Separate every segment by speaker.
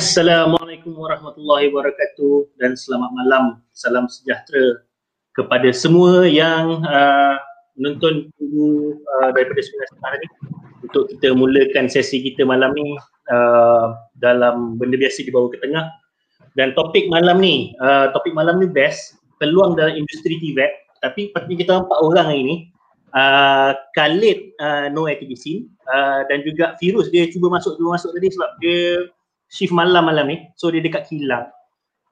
Speaker 1: Assalamualaikum warahmatullahi wabarakatuh dan selamat malam. Salam sejahtera kepada semua yang uh, menonton dulu uh, daripada sebelah sekarang ni. Untuk kita mulakan sesi kita malam ni uh, dalam benda biasa di bawah ke tengah. Dan topik malam ni, uh, topik malam ni best peluang dalam industri TVET tapi patutnya kita empat orang hari ni uh, Khalid uh, no activism uh, dan juga Firuz dia cuba masuk cuba masuk tadi sebab dia shift malam malam ni so dia dekat kilang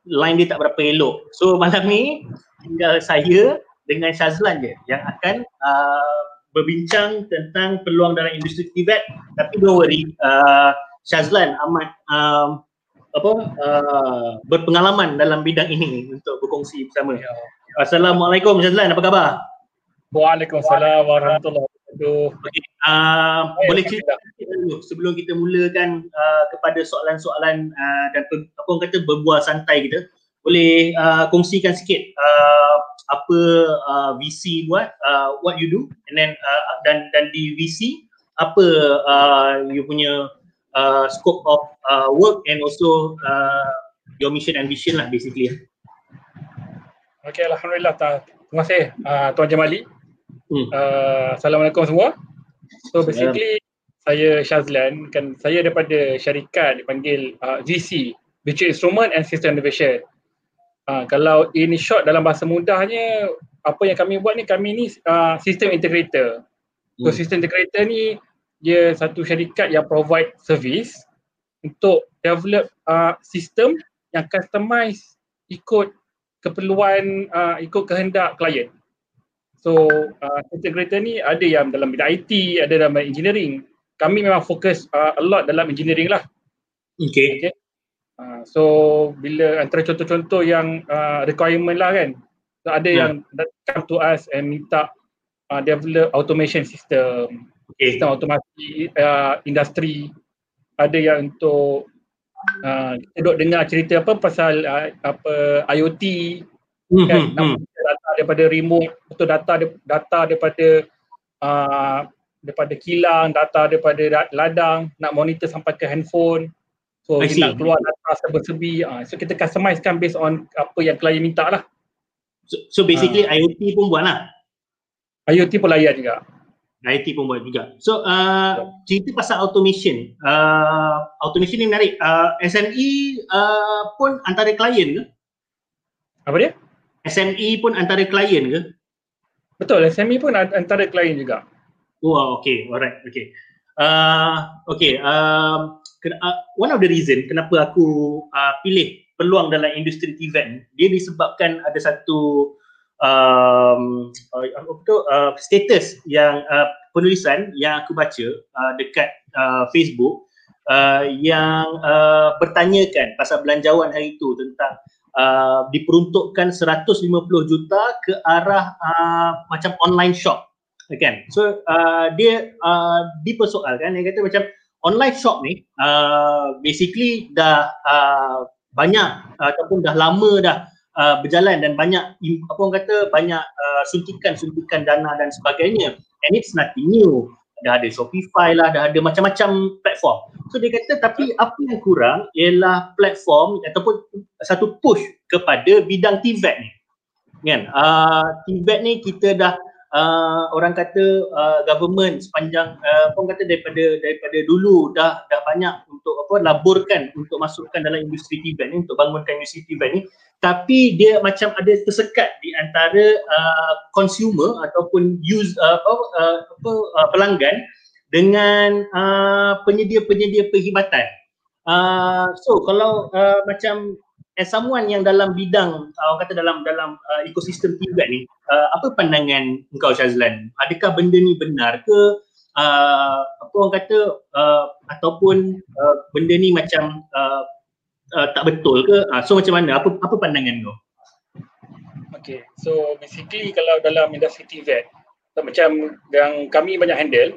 Speaker 1: line dia tak berapa elok so malam ni tinggal saya dengan Shazlan je yang akan uh, berbincang tentang peluang dalam industri TVET tapi don't worry uh, Shazlan amat um, apa uh, berpengalaman dalam bidang ini untuk berkongsi bersama. Ya. Assalamualaikum Shazlan, apa khabar?
Speaker 2: Waalaikumsalam warahmatullahi
Speaker 1: Okay. Uh, boleh cerita dulu sebelum kita mulakan uh, kepada soalan-soalan uh, dan apa orang kata berbual santai kita. Boleh uh, kongsikan sikit uh, apa uh, VC buat, uh, what you do and then uh, dan dan di VC apa uh, you punya uh, scope of uh, work and also uh, your mission and vision lah basically.
Speaker 2: Okay, Alhamdulillah. Terima kasih uh, Tuan Jamali. Hmm. Uh, Assalamualaikum semua. So basically saya Shazlan, kan saya daripada syarikat dipanggil uh, VC, Virtual Instrument and System Innovation. Uh, kalau in short dalam bahasa mudahnya, apa yang kami buat ni, kami ni uh, system integrator. So hmm. system integrator ni dia satu syarikat yang provide service untuk develop uh, sistem yang customize ikut keperluan uh, ikut kehendak klien. So uh, integrator ni ada yang dalam bidang IT, ada dalam engineering. Kami memang fokus uh, a lot dalam engineering lah.
Speaker 1: Okay. okay.
Speaker 2: Uh, so bila antara contoh-contoh yang uh, requirement lah kan. So ada hmm. yang come to us and minta uh, develop automation system okay. sistem automasi uh, industri ada yang untuk uh, kita duduk dengar cerita apa pasal uh, apa IoT mm-hmm. kan hmm. Daripada remote atau data data daripada uh, daripada kilang data daripada ladang nak monitor sampai ke handphone so kita nak keluar data serba-serbi uh, so kita customizekan based on apa yang klien minta lah
Speaker 1: so, so basically uh, IoT pun buat lah
Speaker 2: IoT pun layan juga
Speaker 1: IT pun buat juga. So uh, cerita pasal automation. Uh, automation ni menarik. Uh, SME uh, pun antara klien ke?
Speaker 2: Apa dia?
Speaker 1: SME pun antara klien ke?
Speaker 2: Betul, SME pun antara klien juga.
Speaker 1: Wow, okay. Alright, okay. Uh, okay, uh, uh, one of the reason kenapa aku uh, pilih peluang dalam industri event, dia disebabkan ada satu um, uh, apa tu uh, status yang uh, penulisan yang aku baca uh, dekat uh, Facebook uh, yang uh, bertanyakan pasal belanjawan hari itu tentang uh, diperuntukkan 150 juta ke arah uh, macam online shop. Kan? So uh, dia uh, dipersoalkan dia kata macam online shop ni uh, basically dah uh, banyak ataupun dah lama dah uh, berjalan dan banyak apa orang kata banyak uh, suntikan-suntikan dana dan sebagainya. And it's nothing new dah ada Shopify lah dah ada macam-macam platform. So dia kata tapi apa yang kurang ialah platform ataupun satu push kepada bidang TVET ni. Kan? Uh, TVET ni kita dah uh, orang kata uh, government sepanjang uh, apa kata daripada daripada dulu dah dah banyak untuk apa laburkan untuk masukkan dalam industri TVET ni untuk bangunkan industri TVET ni tapi dia macam ada tersekat di antara uh, consumer ataupun use uh, apa uh, apa uh, pelanggan dengan uh, penyedia-penyedia perkhidmatan. Uh, so kalau uh, macam as someone yang dalam bidang uh, orang kata dalam dalam uh, ekosistem TVET ni uh, apa pandangan engkau Shazlan? Adakah benda ni benar ke? Uh, apa orang kata uh, ataupun uh, benda ni macam uh, uh, tak betul ke? Uh, so macam mana? Apa apa pandangan kau?
Speaker 2: Okay, so basically kalau dalam industri TVET macam yang kami banyak handle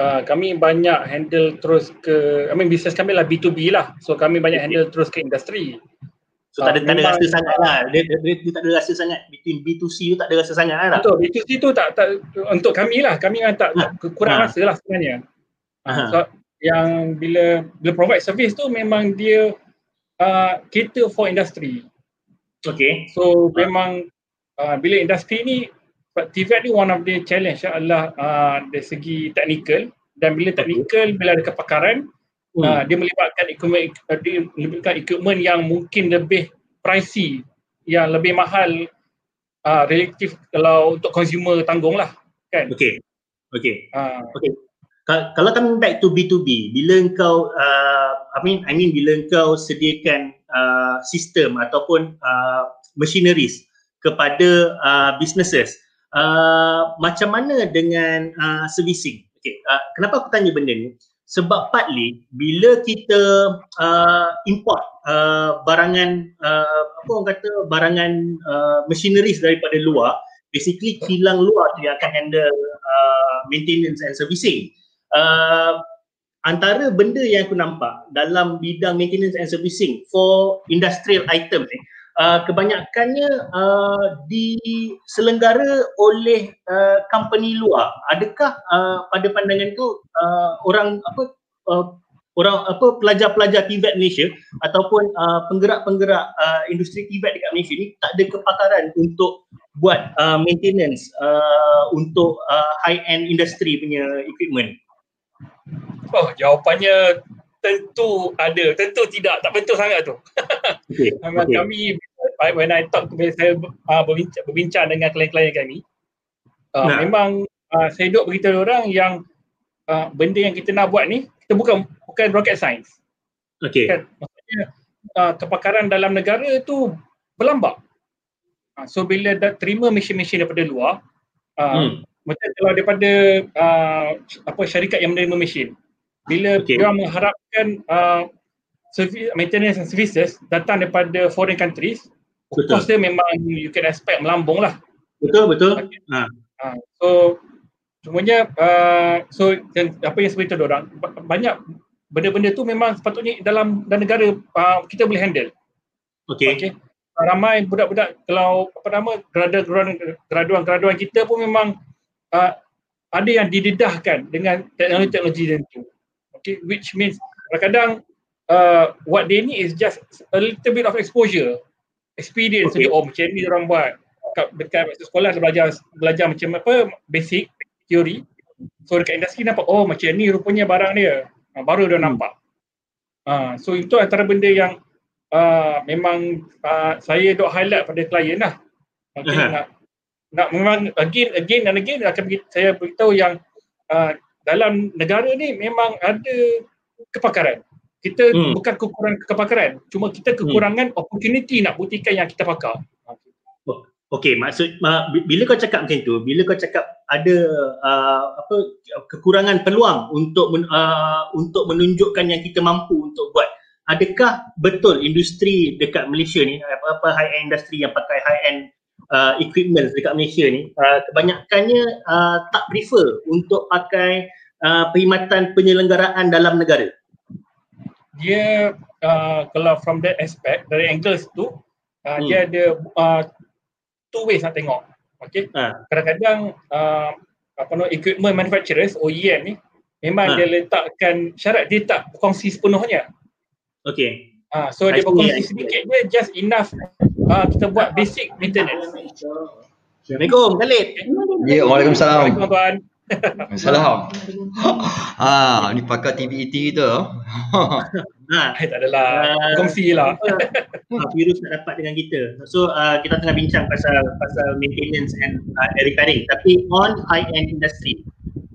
Speaker 2: uh, kami banyak handle terus ke I mean business kami lah B2B lah so kami banyak handle terus ke industri
Speaker 1: So tak ada, tak ada rasa sangat lah. Dia, dia, dia, dia, tak ada rasa sangat between B2C tu tak ada rasa sangat lah.
Speaker 2: Betul, B2C tu tak, tak untuk kami lah. Kami memang tak, ha. kurang ha. rasa lah sebenarnya. Ha. So, yang bila bila provide service tu memang dia uh, cater for industry.
Speaker 1: Okay.
Speaker 2: So memang uh, bila industri ni TVET ni one of the challenge adalah uh, dari segi teknikal dan bila teknikal bila ada kepakaran hmm. uh, dia melibatkan equipment uh, dia melibatkan equipment yang mungkin lebih pricey yang lebih mahal uh, relatif kalau untuk consumer tanggung lah kan.
Speaker 1: Okay. Okay. Uh, okay kalau coming back to B2B, bila engkau, uh, I mean, I mean bila engkau sediakan uh, sistem ataupun uh, machineries kepada uh, businesses, uh, macam mana dengan uh, servicing? Okay, uh, kenapa aku tanya benda ni? Sebab partly bila kita uh, import uh, barangan, uh, apa orang kata, barangan uh, machineries daripada luar, basically kilang luar tu yang akan handle uh, maintenance and servicing uh, antara benda yang aku nampak dalam bidang maintenance and servicing for industrial items ni uh, kebanyakannya uh, diselenggara oleh uh, company luar adakah uh, pada pandangan tu uh, orang apa uh, orang apa pelajar-pelajar TVET Malaysia ataupun uh, penggerak-penggerak uh, industri TVET dekat Malaysia ni tak ada kepakaran untuk buat uh, maintenance uh, untuk uh, high end industry punya equipment
Speaker 2: Oh, jawapannya tentu ada, tentu tidak, tak betul sangat tu. Okay. okay. kami when I talk bila saya uh, berbincang, berbincang dengan klien-klien kami, uh, nah. memang uh, saya duk beritahu orang yang uh, benda yang kita nak buat ni kita bukan bukan rocket science.
Speaker 1: Okay. Kan?
Speaker 2: Maksudnya uh, kepakaran dalam negara tu berlambak. Uh, so bila dah terima mesin-mesin daripada luar, uh, hmm. macam kalau daripada uh, apa syarikat yang menerima mesin, bila okay. dia mengharapkan uh, service, maintenance and services datang daripada foreign countries betul. of course dia memang you can expect melambung lah
Speaker 1: betul betul okay. ha.
Speaker 2: Ha. so semuanya uh, so yang, apa yang seperti itu orang banyak benda-benda tu memang sepatutnya dalam dalam negara uh, kita boleh handle
Speaker 1: okey okay.
Speaker 2: ramai budak-budak kalau apa nama graduan-graduan kita pun memang uh, ada yang didedahkan dengan teknologi-teknologi tertentu okay, which means kadang-kadang uh, what they need is just a little bit of exposure experience okay. oh macam ni orang buat dekat, dekat sekolah belajar belajar macam apa basic teori so dekat industri nampak oh macam ni rupanya barang dia uh, baru dia hmm. nampak uh, so itu antara benda yang uh, memang uh, saya dok highlight pada klien lah okay, uh-huh. nak, nak memang again again dan again akan saya beritahu yang uh, dalam negara ni memang ada kepakaran. Kita hmm. bukan kekurangan kepakaran, cuma kita kekurangan hmm. opportunity nak buktikan yang kita pakar.
Speaker 1: Oh, okey, maksud uh, bila kau cakap macam tu, bila kau cakap ada uh, apa kekurangan peluang untuk men, uh, untuk menunjukkan yang kita mampu untuk buat. Adakah betul industri dekat Malaysia ni apa-apa high end industri yang pakai high end uh, equipment dekat Malaysia ni uh, kebanyakannya uh, tak prefer untuk pakai uh, perkhidmatan penyelenggaraan dalam negara?
Speaker 2: Dia uh, kalau from that aspect dari angles tu uh, hmm. dia ada uh, two ways nak tengok. Okay. Ha. Kadang-kadang uh, apa nama equipment manufacturers OEM ni memang ha. dia letakkan syarat dia tak berkongsi sepenuhnya.
Speaker 1: Okay.
Speaker 2: Uh, so I dia berkongsi sedikit dia just enough uh, kita buat basic maintenance.
Speaker 1: Assalamualaikum Khalid.
Speaker 3: Ya, Waalaikumsalam. Waalaikumsalam. Salam. ah, ni pakar TVET kita.
Speaker 2: ha, tak adalah. Uh, Kongsi lah.
Speaker 1: virus nak dapat dengan kita. So, uh, kita tengah bincang pasal pasal maintenance and uh, repairing. Tapi on high end industry.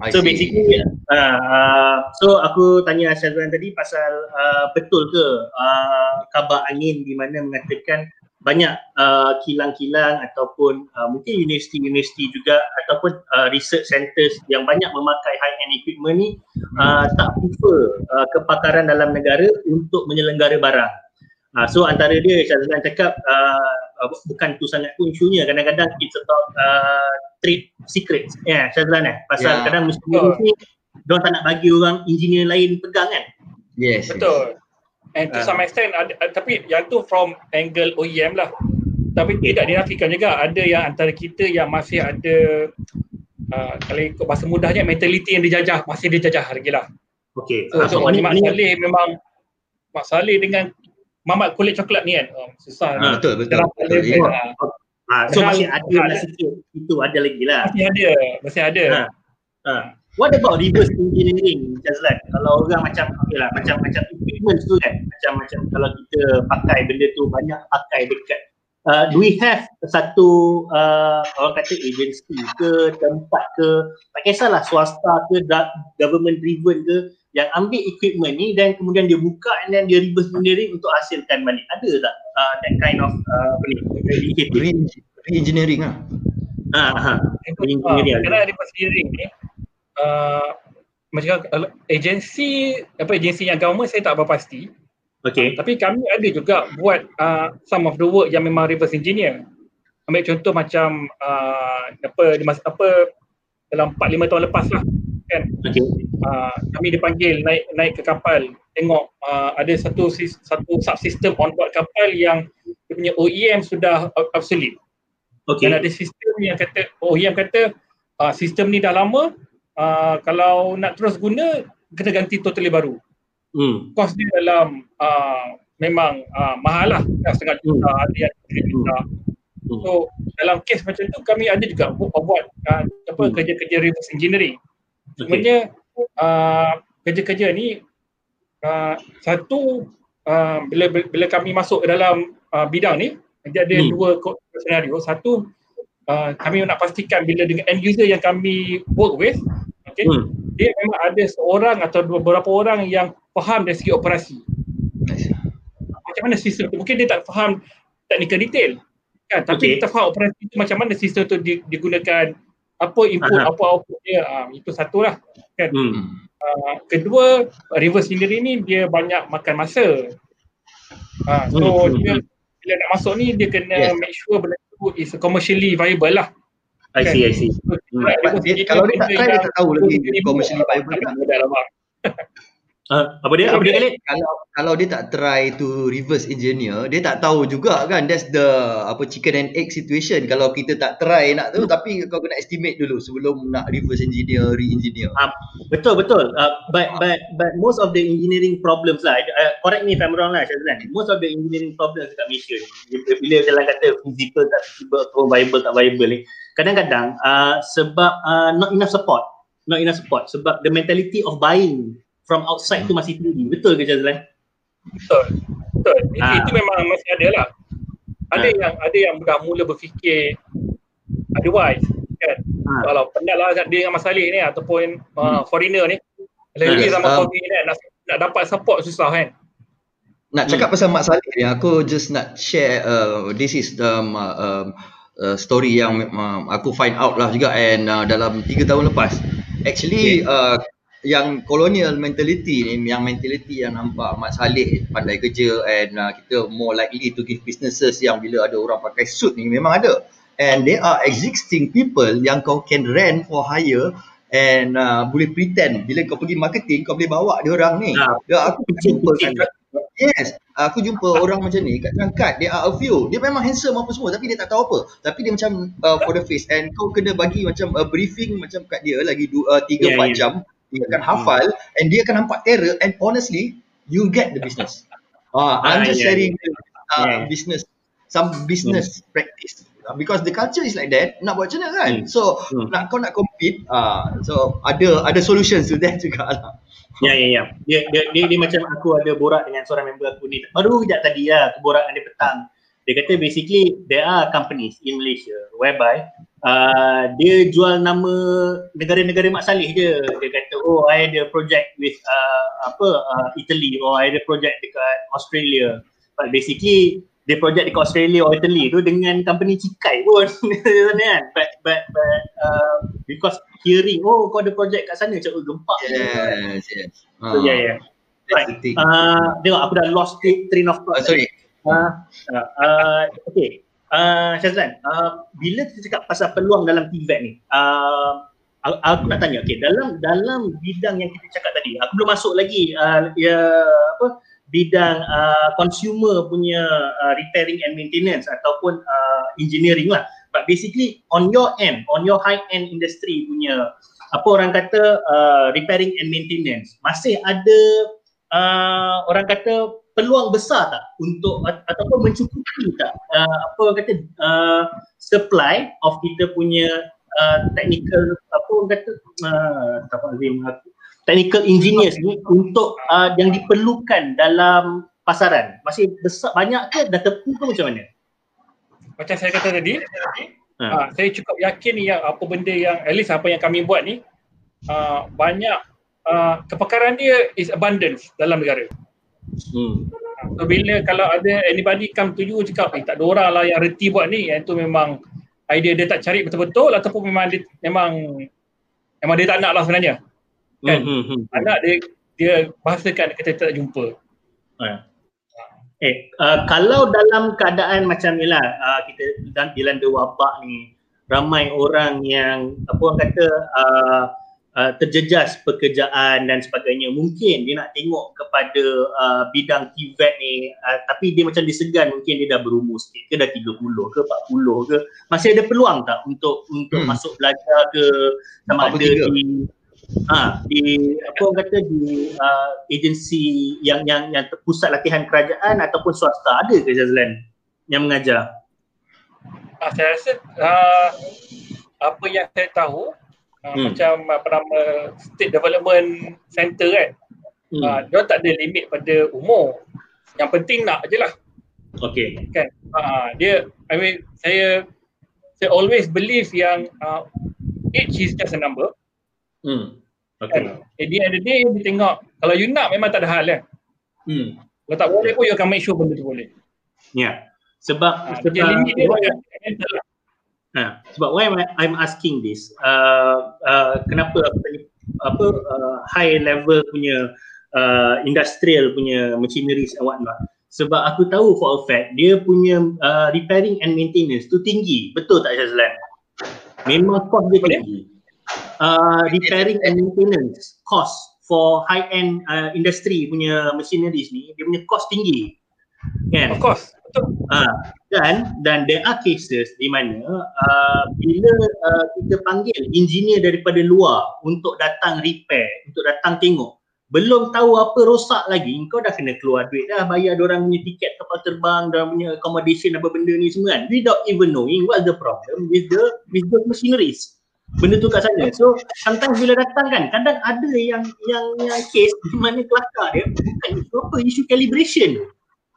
Speaker 1: I so see. basically, uh, uh, so aku tanya Syazwan tadi pasal uh, betul ke uh, kabar angin di mana mengatakan banyak uh, kilang-kilang ataupun uh, mungkin universiti-universiti juga ataupun uh, research centers yang banyak memakai high-end equipment ni uh, tak prefer uh, kepakaran dalam negara untuk menyelenggara barang. Uh, so antara dia Syazlan cakap uh, bukan tu sangat pun isunya kadang-kadang it's about uh, trade secrets ya yeah, Syazlan eh pasal yeah. kadang mesti oh. ni dia tak nak bagi orang engineer lain pegang kan.
Speaker 2: Yes. Betul. Yes. And to uh. some extent, ada, uh, tapi yang tu from angle OEM lah. Tapi tidak dinafikan juga ada yang antara kita yang masih ada uh, kalau ikut bahasa mudahnya mentality yang dijajah, masih dijajah lagi lah.
Speaker 1: Okay.
Speaker 2: So, so ni Mak Saleh memang Mak Saleh dengan Mamat kulit coklat ni kan. Oh, susah.
Speaker 3: Ha, betul, betul. betul, betul, betul.
Speaker 1: Ha, so masih ada lah sikit. Itu ada lagi lah.
Speaker 2: Masih ada. Masih ada. Ha.
Speaker 1: Ha. What about reverse engineering, Jazlan? Kalau orang macam, okay lah, macam macam equipment tu kan, macam macam kalau kita pakai benda tu banyak pakai dekat Uh, do we have satu uh, orang kata agensi ke tempat ke? Tak kisahlah swasta ke government driven ke yang ambil equipment ni dan kemudian dia buka dan dia reverse engineering untuk hasilkan balik. Ada tak uh, that kind of uh, apa ni
Speaker 3: re-engineering lah.
Speaker 2: Ha. Ha re-engineering. kerana reverse engineering ni uh, macam agensi apa agensi yang government saya tak apa pasti Okay. Tapi kami ada juga buat uh, some of the work yang memang reverse engineer. Ambil contoh macam uh, apa di masa apa dalam 4 5 tahun lepas lah kan. Okay. Uh, kami dipanggil naik naik ke kapal tengok uh, ada satu satu subsystem on board kapal yang dia punya OEM sudah obsolete. Okay. Dan ada sistem yang kata OEM kata uh, sistem ni dah lama uh, kalau nak terus guna kena ganti totally baru hmm. kos dia dalam uh, memang uh, mahal lah setengah juta hmm. ada yang tiga juta hmm. so dalam kes macam tu kami ada juga buat, buat uh, apa hmm. kerja-kerja reverse engineering sebenarnya okay. uh, kerja-kerja ni uh, satu uh, bila bila kami masuk dalam uh, bidang ni dia ada hmm. dua senario satu uh, kami nak pastikan bila dengan end user yang kami work with okay, hmm. dia memang ada seorang atau beberapa orang yang faham dari segi operasi. Macam mana sistem tu? Mungkin dia tak faham technical detail. Kan? Tapi okay. kita faham operasi tu macam mana sistem tu digunakan, apa input, Aha. apa output dia. Uh, itu satu lah. Kan? Hmm. Uh, kedua, reverse engineering ni dia banyak makan masa. Uh, so hmm. dia bila nak masuk ni dia kena yes. make sure benda tu is commercially viable lah.
Speaker 1: I see, I see.
Speaker 3: Hmm. Kalau dia tak try, dia tak tahu lagi commercially viable.
Speaker 1: Uh, apa dia? Apa dia kali?
Speaker 3: Kalau kalau dia tak try to reverse engineer, dia tak tahu juga kan. That's the apa chicken and egg situation. Kalau kita tak try nak tahu, hmm. tapi kau kena estimate dulu sebelum nak reverse engineer, re-engineer. Uh,
Speaker 1: betul betul. Uh, but but but most of the engineering problems lah. Uh, correct me if I'm wrong lah, Syazlan. Most of the engineering problems dekat Malaysia ni, bila jalan kata physical tak tiba atau viable tak viable ni, kadang-kadang uh, sebab uh, not enough support, not enough support. Sebab the mentality of buying from outside tu masih tinggi. Betul ke Jazlan?
Speaker 2: Betul. Betul. Ha. Itu memang masih ada lah. Ada ha. yang ada yang dah mula berfikir otherwise kan. Ha. Kalau penat lah dia dengan masalah ni ataupun uh, hmm. uh, foreigner ni. Lagi ha. zaman um, COVID ni nak, nak dapat support susah kan.
Speaker 3: Nak cakap hmm. pasal Mak Saleh ni, aku just nak share uh, this is the um, uh, uh, story yang uh, aku find out lah juga and uh, dalam 3 tahun lepas. Actually okay. uh, yang colonial mentality ni yang mentality yang nampak Mat Saleh pandai kerja and uh, kita more likely to give businesses yang bila ada orang pakai suit ni memang ada and there are existing people yang kau can rent for hire and uh, boleh pretend bila kau pergi marketing kau boleh bawa dia orang ni nah, ya, aku jumpa kan Yes, aku jumpa orang macam ni kat Trangkat, dia are a few. Dia memang handsome apa semua tapi dia tak tahu apa. Tapi dia macam uh, for the face and kau kena bagi macam a briefing macam kat dia lagi 2 uh, 3 4 yeah, yeah. jam dia akan hmm. hafal and dia akan nampak terror and honestly you get the business. Ah, I'm ah, just yeah, sharing yeah. Uh, yeah. business some business mm. practice because the culture is like that nak buat macam mana kan mm. so mm. nak kau nak compete uh, so ada ada solutions to that juga lah
Speaker 1: ya ya ya dia, dia, dia, dia macam aku ada borak dengan seorang member aku ni baru kejap tadi lah aku borak dengan dia petang dia kata basically there are companies in Malaysia whereby uh, dia jual nama negara-negara Mak Saleh je. Dia kata, oh I ada project with uh, apa uh, Italy or I ada project dekat Australia. But basically dia project dekat Australia or Italy tu dengan company Cikai pun kan. But but but uh, because hearing oh kau ada project kat sana macam oh, gempak.
Speaker 3: Yes, yes.
Speaker 1: So, yeah, yeah. Right. Uh, tengok aku dah lost train of thought.
Speaker 3: Uh, sorry.
Speaker 1: Uh, uh, uh, okay uh, Syazlan, uh, bila kita cakap pasal peluang dalam TVET ni, uh, aku nak tanya, okay, dalam dalam bidang yang kita cakap tadi, aku belum masuk lagi uh, ya apa bidang uh, consumer punya uh, repairing and maintenance ataupun uh, engineering lah. But basically on your end, on your high end industry punya apa orang kata uh, repairing and maintenance masih ada uh, orang kata peluang besar tak untuk ataupun mencukupi tak uh, apa orang kata uh, supply of kita punya uh, technical apa orang kata uh, Azim technical engineers ni untuk uh, yang diperlukan dalam pasaran. Masih besar banyak ke? Dah tepu ke macam mana?
Speaker 2: Macam saya kata tadi ha. uh, saya cukup yakin yang apa benda yang at least apa yang kami buat ni uh, banyak uh, kepakaran dia is abundance dalam negara hmm. So bila kalau ada anybody come to you cakap eh, tak ada orang lah yang reti buat ni yang tu memang idea dia tak cari betul-betul ataupun memang dia memang memang dia tak nak lah sebenarnya kan hmm, hmm, hmm. anak dia dia bahasakan kita tak jumpa
Speaker 1: uh. eh uh, kalau dalam keadaan macam ni lah uh, kita dan dilanda wabak ni ramai orang yang apa orang kata uh, uh, terjejas pekerjaan dan sebagainya. Mungkin dia nak tengok kepada uh, bidang TVET ni uh, tapi dia macam disegan mungkin dia dah berumur sikit ke dah 30 ke 40 ke. Masih ada peluang tak untuk untuk hmm. masuk belajar ke? Sama ada di ha di apa orang kata di uh, agensi yang yang yang pusat latihan kerajaan ataupun swasta. Ada ke Jazlan yang mengajar?
Speaker 2: Ah, saya rasa uh, apa yang saya tahu uh, hmm. macam apa nama state development center kan hmm. uh, dia tak ada limit pada umur yang penting nak je lah
Speaker 1: okay
Speaker 2: kan uh, dia I mean saya saya always believe yang uh, age is just a number Hmm. Okay. Kan? At the end of the day, dia tengok kalau you nak memang tak ada hal kan. Hmm. Kalau tak boleh pun, you akan make sure benda tu boleh.
Speaker 1: Ya. Yeah. Sebab ha, sebab limit dia dia Ha, sebab why am I, I'm asking this? Uh, uh, kenapa aku tanya apa uh, high level punya uh, industrial punya machineries and whatnot? Sebab aku tahu for a fact dia punya uh, repairing and maintenance tu tinggi. Betul tak Syazlan? Memang cost dia tinggi uh, repairing and maintenance cost for high end uh, industry punya machineries ni dia punya cost tinggi
Speaker 2: kan of course
Speaker 1: uh, dan dan there are cases di mana uh, bila uh, kita panggil engineer daripada luar untuk datang repair untuk datang tengok belum tahu apa rosak lagi kau dah kena keluar duit dah bayar orang punya tiket kapal terbang dan punya accommodation apa benda ni semua kan without even knowing what the problem with the with the machineries benda tu kat sana. So sometimes bila datang kan kadang ada yang yang yang case di mana kelakar dia bukan apa isu calibration.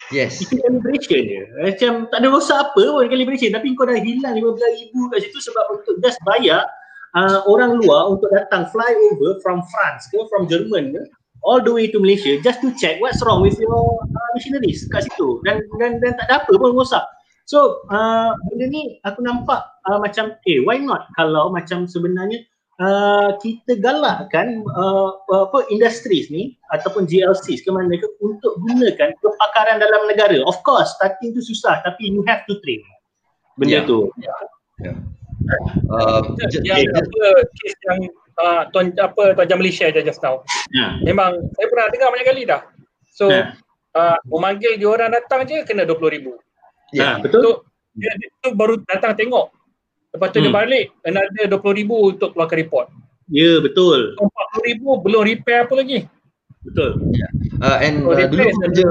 Speaker 3: Yes.
Speaker 1: Isu calibration dia. Macam tak ada rosak apa pun calibration tapi kau dah hilang RM15,000 kat situ sebab untuk just bayar uh, orang luar untuk datang fly over from France ke from German ke all the way to Malaysia just to check what's wrong with your uh, machineries kat situ dan, dan dan tak ada apa pun rosak. So uh, benda ni aku nampak uh, macam eh why not kalau macam sebenarnya uh, kita galakkan uh, apa industries ni ataupun GLCs ke mana ke untuk gunakan kepakaran dalam negara. Of course starting tu susah tapi you have to train benda yeah. tu. Yeah.
Speaker 2: Yeah. Uh, yang yeah. apa kes yang uh, tuan apa tuan jam Malaysia je just now. Yeah. Memang saya pernah dengar banyak kali dah. So yeah. uh, memanggil dia orang datang je kena 20000.
Speaker 1: Ya, ha, betul. So,
Speaker 2: dia, dia tu baru datang tengok. Lepas tu hmm. dia balik, another RM20,000 untuk keluarkan report.
Speaker 1: Ya, betul.
Speaker 2: RM40,000 belum repair apa lagi.
Speaker 1: Betul.
Speaker 3: Yeah. Uh, and so, uh, dulu kerja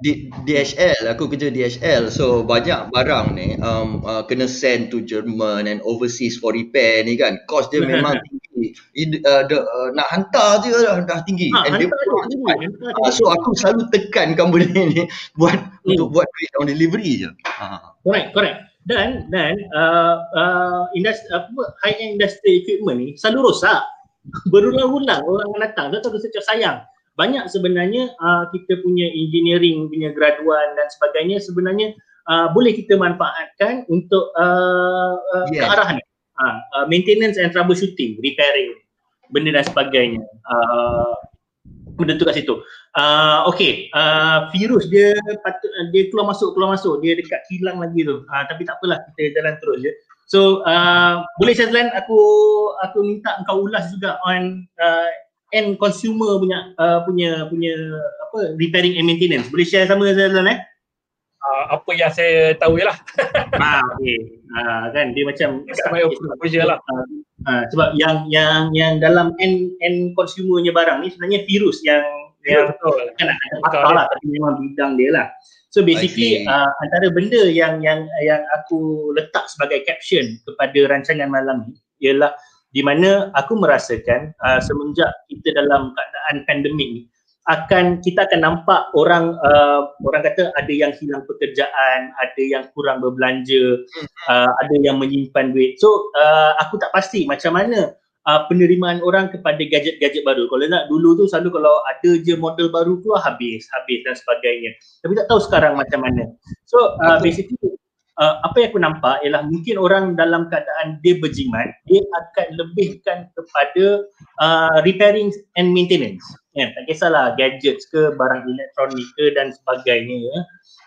Speaker 3: di DHL, aku kerja DHL. So banyak barang ni um, uh, kena send to German and overseas for repair ni kan. Cost dia memang tinggi. It, uh, the, uh, nak hantar je dah, dah tinggi. Ha, and dia uh, so aku selalu tekankan benda ni buat hmm. untuk buat duit on delivery je.
Speaker 1: Uh. Correct, correct. Dan dan uh, uh, industri, apa, high end industry equipment ni selalu rosak. Berulang-ulang orang datang. Dia tahu saya sayang banyak sebenarnya uh, kita punya engineering punya graduan dan sebagainya sebenarnya uh, boleh kita manfaatkan untuk uh, uh, yeah. ke arah ni uh, uh, maintenance and troubleshooting repairing benda dan sebagainya uh, benda tu kat situ. Uh, okay uh, virus dia patut dia keluar masuk keluar masuk. Dia dekat hilang lagi tu. Uh, tapi tak apalah kita jalan terus je. So uh, boleh Syazlan aku aku minta engkau ulas juga on uh, end consumer punya uh, punya punya apa repairing and maintenance. Boleh share sama Zazlan eh
Speaker 2: uh, apa yang saya tahu lah.
Speaker 1: ah, okay. Ah, kan dia macam
Speaker 2: exposure lah.
Speaker 1: Uh, sebab yang yang yang dalam end end consumernya barang ni sebenarnya virus yang
Speaker 2: ya, yang betul.
Speaker 1: kan ada pakar lah tapi memang bidang dia lah. So basically uh, antara benda yang yang yang aku letak sebagai caption kepada rancangan malam ni ialah di mana aku merasakan uh, semenjak kita dalam keadaan pandemik ni akan kita akan nampak orang uh, orang kata ada yang hilang pekerjaan, ada yang kurang berbelanja, hmm. uh, ada yang menyimpan duit. So uh, aku tak pasti macam mana uh, penerimaan orang kepada gadget-gadget baru. Kalau nak dulu tu selalu kalau ada je model baru tu habis, habis dan sebagainya. Tapi tak tahu sekarang macam mana. So uh, basically uh, apa yang aku nampak ialah mungkin orang dalam keadaan dia berjimat, dia akan lebihkan kepada uh, repairing and maintenance. Ya, tak kisahlah gadgets ke, barang elektronik ke dan sebagainya.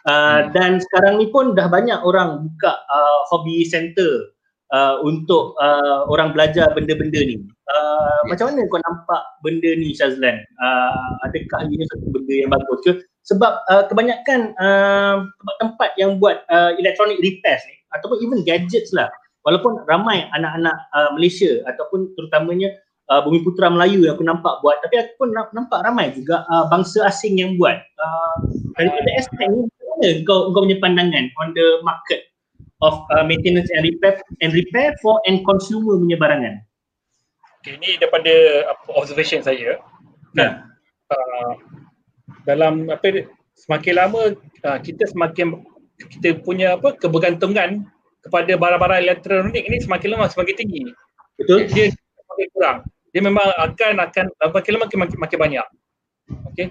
Speaker 1: Uh, hmm. Dan sekarang ni pun dah banyak orang buka uh, hobby center uh, untuk uh, orang belajar benda-benda ni. Uh, macam mana kau nampak benda ni Syazlan? Uh, adakah ini satu benda yang bagus ke? Sebab uh, kebanyakan uh, tempat-tempat yang buat uh, electronic repairs ni ataupun even gadgets lah walaupun ramai anak-anak uh, Malaysia ataupun terutamanya uh, Bumi Putera Melayu yang aku nampak buat tapi aku pun nampak ramai juga uh, bangsa asing yang buat uh, daripada aspek ni mana kau, kau punya pandangan on the market of uh, maintenance and repair and repair for end consumer punya barangan
Speaker 2: okay, ini daripada observation saya kan uh, dalam apa semakin lama uh, kita semakin kita punya apa kebergantungan kepada barang-barang elektronik ini semakin lama semakin tinggi.
Speaker 1: Betul.
Speaker 2: Dia semakin kurang. Dia memang akan akan makin lama makin, makin, makin banyak. Okey.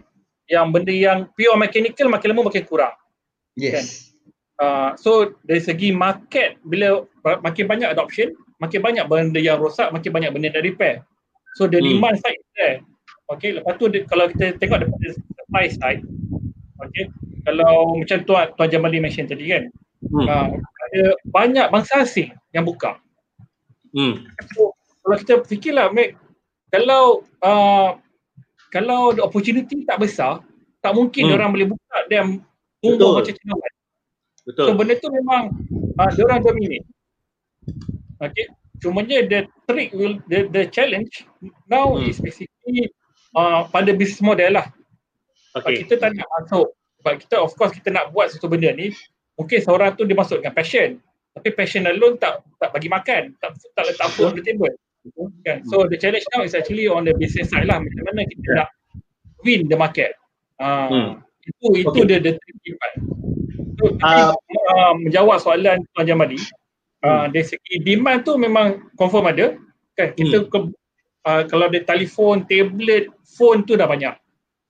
Speaker 2: Yang benda yang pure mechanical makin lama makin kurang.
Speaker 3: Yes. Kan?
Speaker 2: Uh, so dari segi market bila makin banyak adoption, makin banyak benda yang rosak, makin banyak benda yang repair. So the hmm. demand side there. Okay, lepas tu kalau kita tengok daripada supply side okay kalau macam tuan tuan Jamali mention tadi kan hmm. uh, ada banyak bangsa asing yang buka hmm. so, kalau kita fikirlah Mac, kalau uh, kalau the opportunity tak besar tak mungkin hmm. orang boleh buka dan tumbuh macam cendawan betul. So benda tu memang uh, orang dominate okay. Cumanya the trick will the the challenge now hmm. is basically uh, pada business model lah. Okay. Kita tak nak masuk. Sebab kita of course kita nak buat satu benda ni mungkin seorang tu dia masuk dengan passion. Tapi passion alone tak tak bagi makan. Tak tak letak food on the table. Kan? So the challenge now is actually on the business side lah. Macam mana kita yeah. nak win the market. Uh, hmm. itu itu okay. the the tricky part uh, uh, menjawab soalan Tuan Jamali uh, hmm. dari segi demand tu memang confirm ada kan kita hmm. ke, uh, kalau ada telefon tablet phone tu dah banyak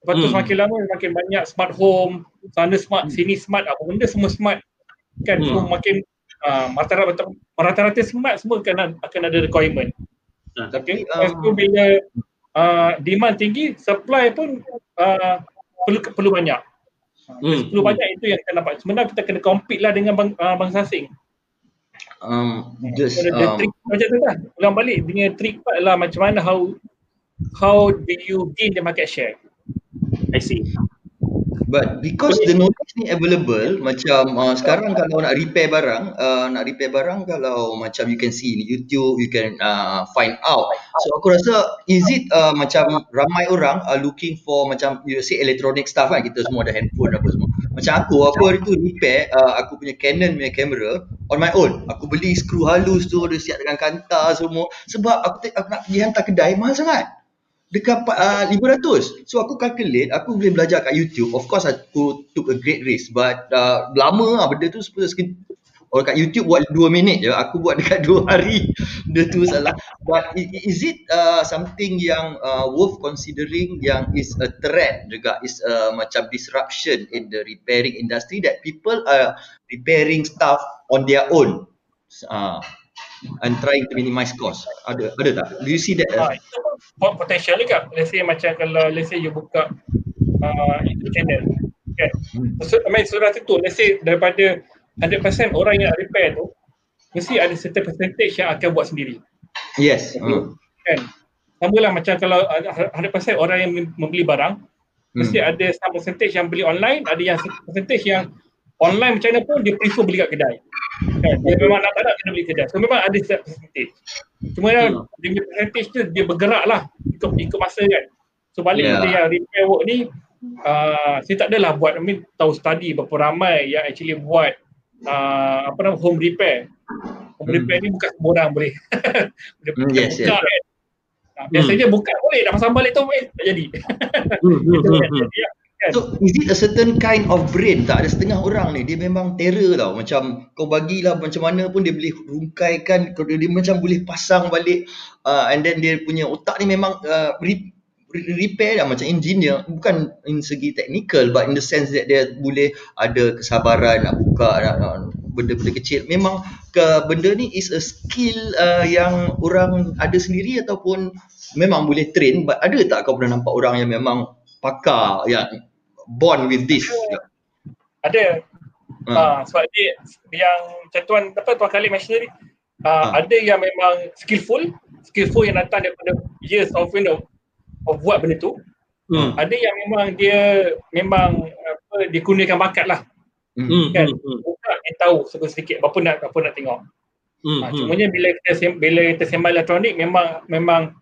Speaker 2: Lepas tu hmm. semakin lama semakin banyak smart home, sana smart, hmm. sini smart, apa benda semua smart. Kan hmm. so makin uh, rata-rata, rata-rata smart semua akan, akan ada requirement. Hmm. Okay. Lepas tu bila uh, demand tinggi, supply pun uh, perlu perlu banyak. Hmm. Perlu banyak itu yang kita dapat. Sebenarnya kita kena compete lah dengan bang, uh, bangsa asing. Um, just, um, trick macam tu lah. Ulang balik dengan trick part lah macam mana how how do you gain the market share.
Speaker 1: I see.
Speaker 3: But because the knowledge ni available, macam uh, sekarang kalau nak repair barang, uh, nak repair barang kalau macam you can see in YouTube, you can uh, find out. So aku rasa is it uh, macam ramai orang are looking for macam you say electronic stuff kan, kita semua ada handphone apa semua. Macam aku, aku hari tu repair uh, aku punya Canon punya kamera on my own. Aku beli skru halus tu, dia siap dengan kantar semua. Sebab aku, aku nak pergi hantar kedai mahal sangat dekat uh, 500 so aku calculate aku boleh belajar kat YouTube. Of course aku took a great risk. But uh, lama lah benda tu. Seperti orang kat YouTube buat 2 minit je. Aku buat dekat 2 hari. Benda tu salah. But is it uh, something yang uh, worth considering yang is a threat juga? Is uh, macam disruption in the repairing industry that people are repairing stuff on their own. Uh, and trying to minimize cost ada ada tak do you see that uh,
Speaker 2: potential juga let's say macam kalau let's say you buka uh, YouTube channel kan so, I mean surat itu let's say daripada 100% orang yang repair tu mesti ada certain percentage yang akan buat sendiri
Speaker 3: yes okay. uh.
Speaker 2: kan sama lah macam kalau 100% orang yang membeli barang hmm. mesti ada some percentage yang beli online ada yang percentage yang online macam mana pun dia prefer beli kat kedai. Kan? Dia memang nak tak nak kena beli kedai. So memang ada set percentage. Cuma hmm. dia punya percentage tu dia bergerak lah ikut, ikut masa kan. So balik yeah. yang repair work ni uh, saya tak adalah buat, I mean tahu study berapa ramai yang actually buat uh, apa nama home repair. Home hmm. repair ni bukan semua orang boleh. dia mm, yes, buka yes. kan. Nah, biasanya hmm. buka boleh dah pasang balik tu eh, tak jadi. hmm, hmm, hmm, hmm.
Speaker 3: So is it a certain kind of brain? Tak ada setengah orang ni. Dia memang terror tau. Macam kau bagilah macam mana pun dia boleh rungkaikan. Dia, dia macam boleh pasang balik uh, and then dia punya otak ni memang uh, re, repair lah. Macam engineer bukan in segi technical but in the sense that dia boleh ada kesabaran nak buka nak, nak benda-benda kecil. Memang ke benda ni is a skill uh, yang orang ada sendiri ataupun memang boleh train. But ada tak kau pernah nampak orang yang memang pakar yang born with this?
Speaker 2: Ada. Hmm. Uh, sebab dia yang macam tuan apa tuan kali mention tadi uh, hmm. ada yang memang skillful, skillful yang datang daripada years of you know of buat benda tu. Hmm. Ada yang memang dia memang apa dia kurniakan bakat lah. Hmm. Kan? Hmm. Bukan dia tahu sedikit apa nak apa nak tengok. Hmm. Uh, cumanya bila kita bila kita sembang elektronik memang memang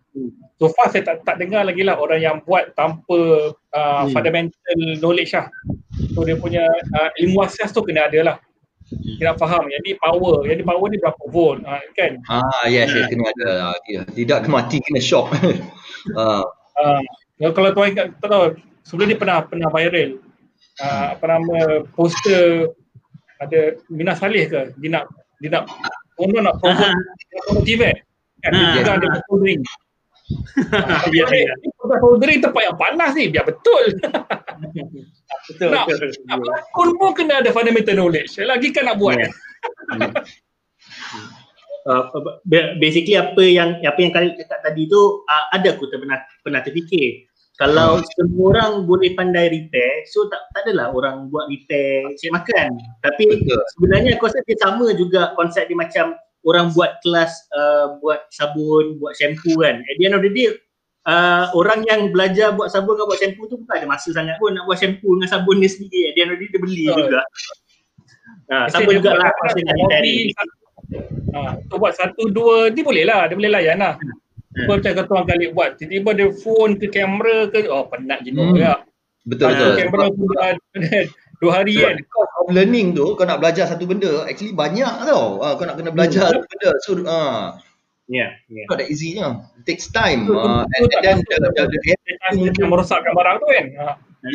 Speaker 2: So far saya tak, tak dengar lagi lah orang yang buat tanpa uh, hmm. fundamental knowledge lah. So dia punya uh, ilmu asas tu kena ada lah. Dia nak faham. Jadi power. Jadi power ni berapa volt uh, kan?
Speaker 3: Ah yes, yes kena ada lah. Tidak, mati kena shock.
Speaker 2: uh. Uh, kalau tuan ingat, tak tahu. Sebelum ni pernah pernah viral. Uh, apa nama poster ada Mina Salih ke? Dia nak dia nak orang nak promote uh-huh. TV kan? Dia ada soldering. Ya, ya. Soldering tempat yang panas ni biar betul. betul, nak, betul. Nak pelakon pun kena ada fundamental knowledge. Lagi kan nak buat. Yeah.
Speaker 1: uh, basically apa yang apa yang kalian cakap tadi tu uh, ada aku pernah pernah terfikir kalau hmm. semua orang boleh pandai repair so tak tak adalah orang buat repair cek makan tapi Betul. sebenarnya aku rasa dia sama juga konsep dia macam orang buat kelas uh, buat sabun, buat shampoo kan. At the end of the day, uh, orang yang belajar buat sabun dengan buat shampoo tu bukan ada masa sangat pun nak buat shampoo dengan sabun dia sendiri. At the end of the day, dia beli oh. juga. Uh, sama juga lah
Speaker 2: dari. Uh, buat satu, dua, dia boleh lah. Dia boleh layan lah. Hmm. Macam kata orang kali buat, tiba-tiba dia phone ke kamera ke, oh penat jenuh hmm. ya.
Speaker 3: Betul, betul.
Speaker 2: Kamera pun Dua hari kan.
Speaker 3: Kau learning tu kau nak belajar satu benda actually banyak tau. Uh, kau nak kena belajar hmm. satu benda. So ah. Uh,
Speaker 1: Yeah, yeah.
Speaker 3: Not that easy nya. It takes time. Uh, and, and then the, the, the,
Speaker 2: the, the merosakkan barang tu kan.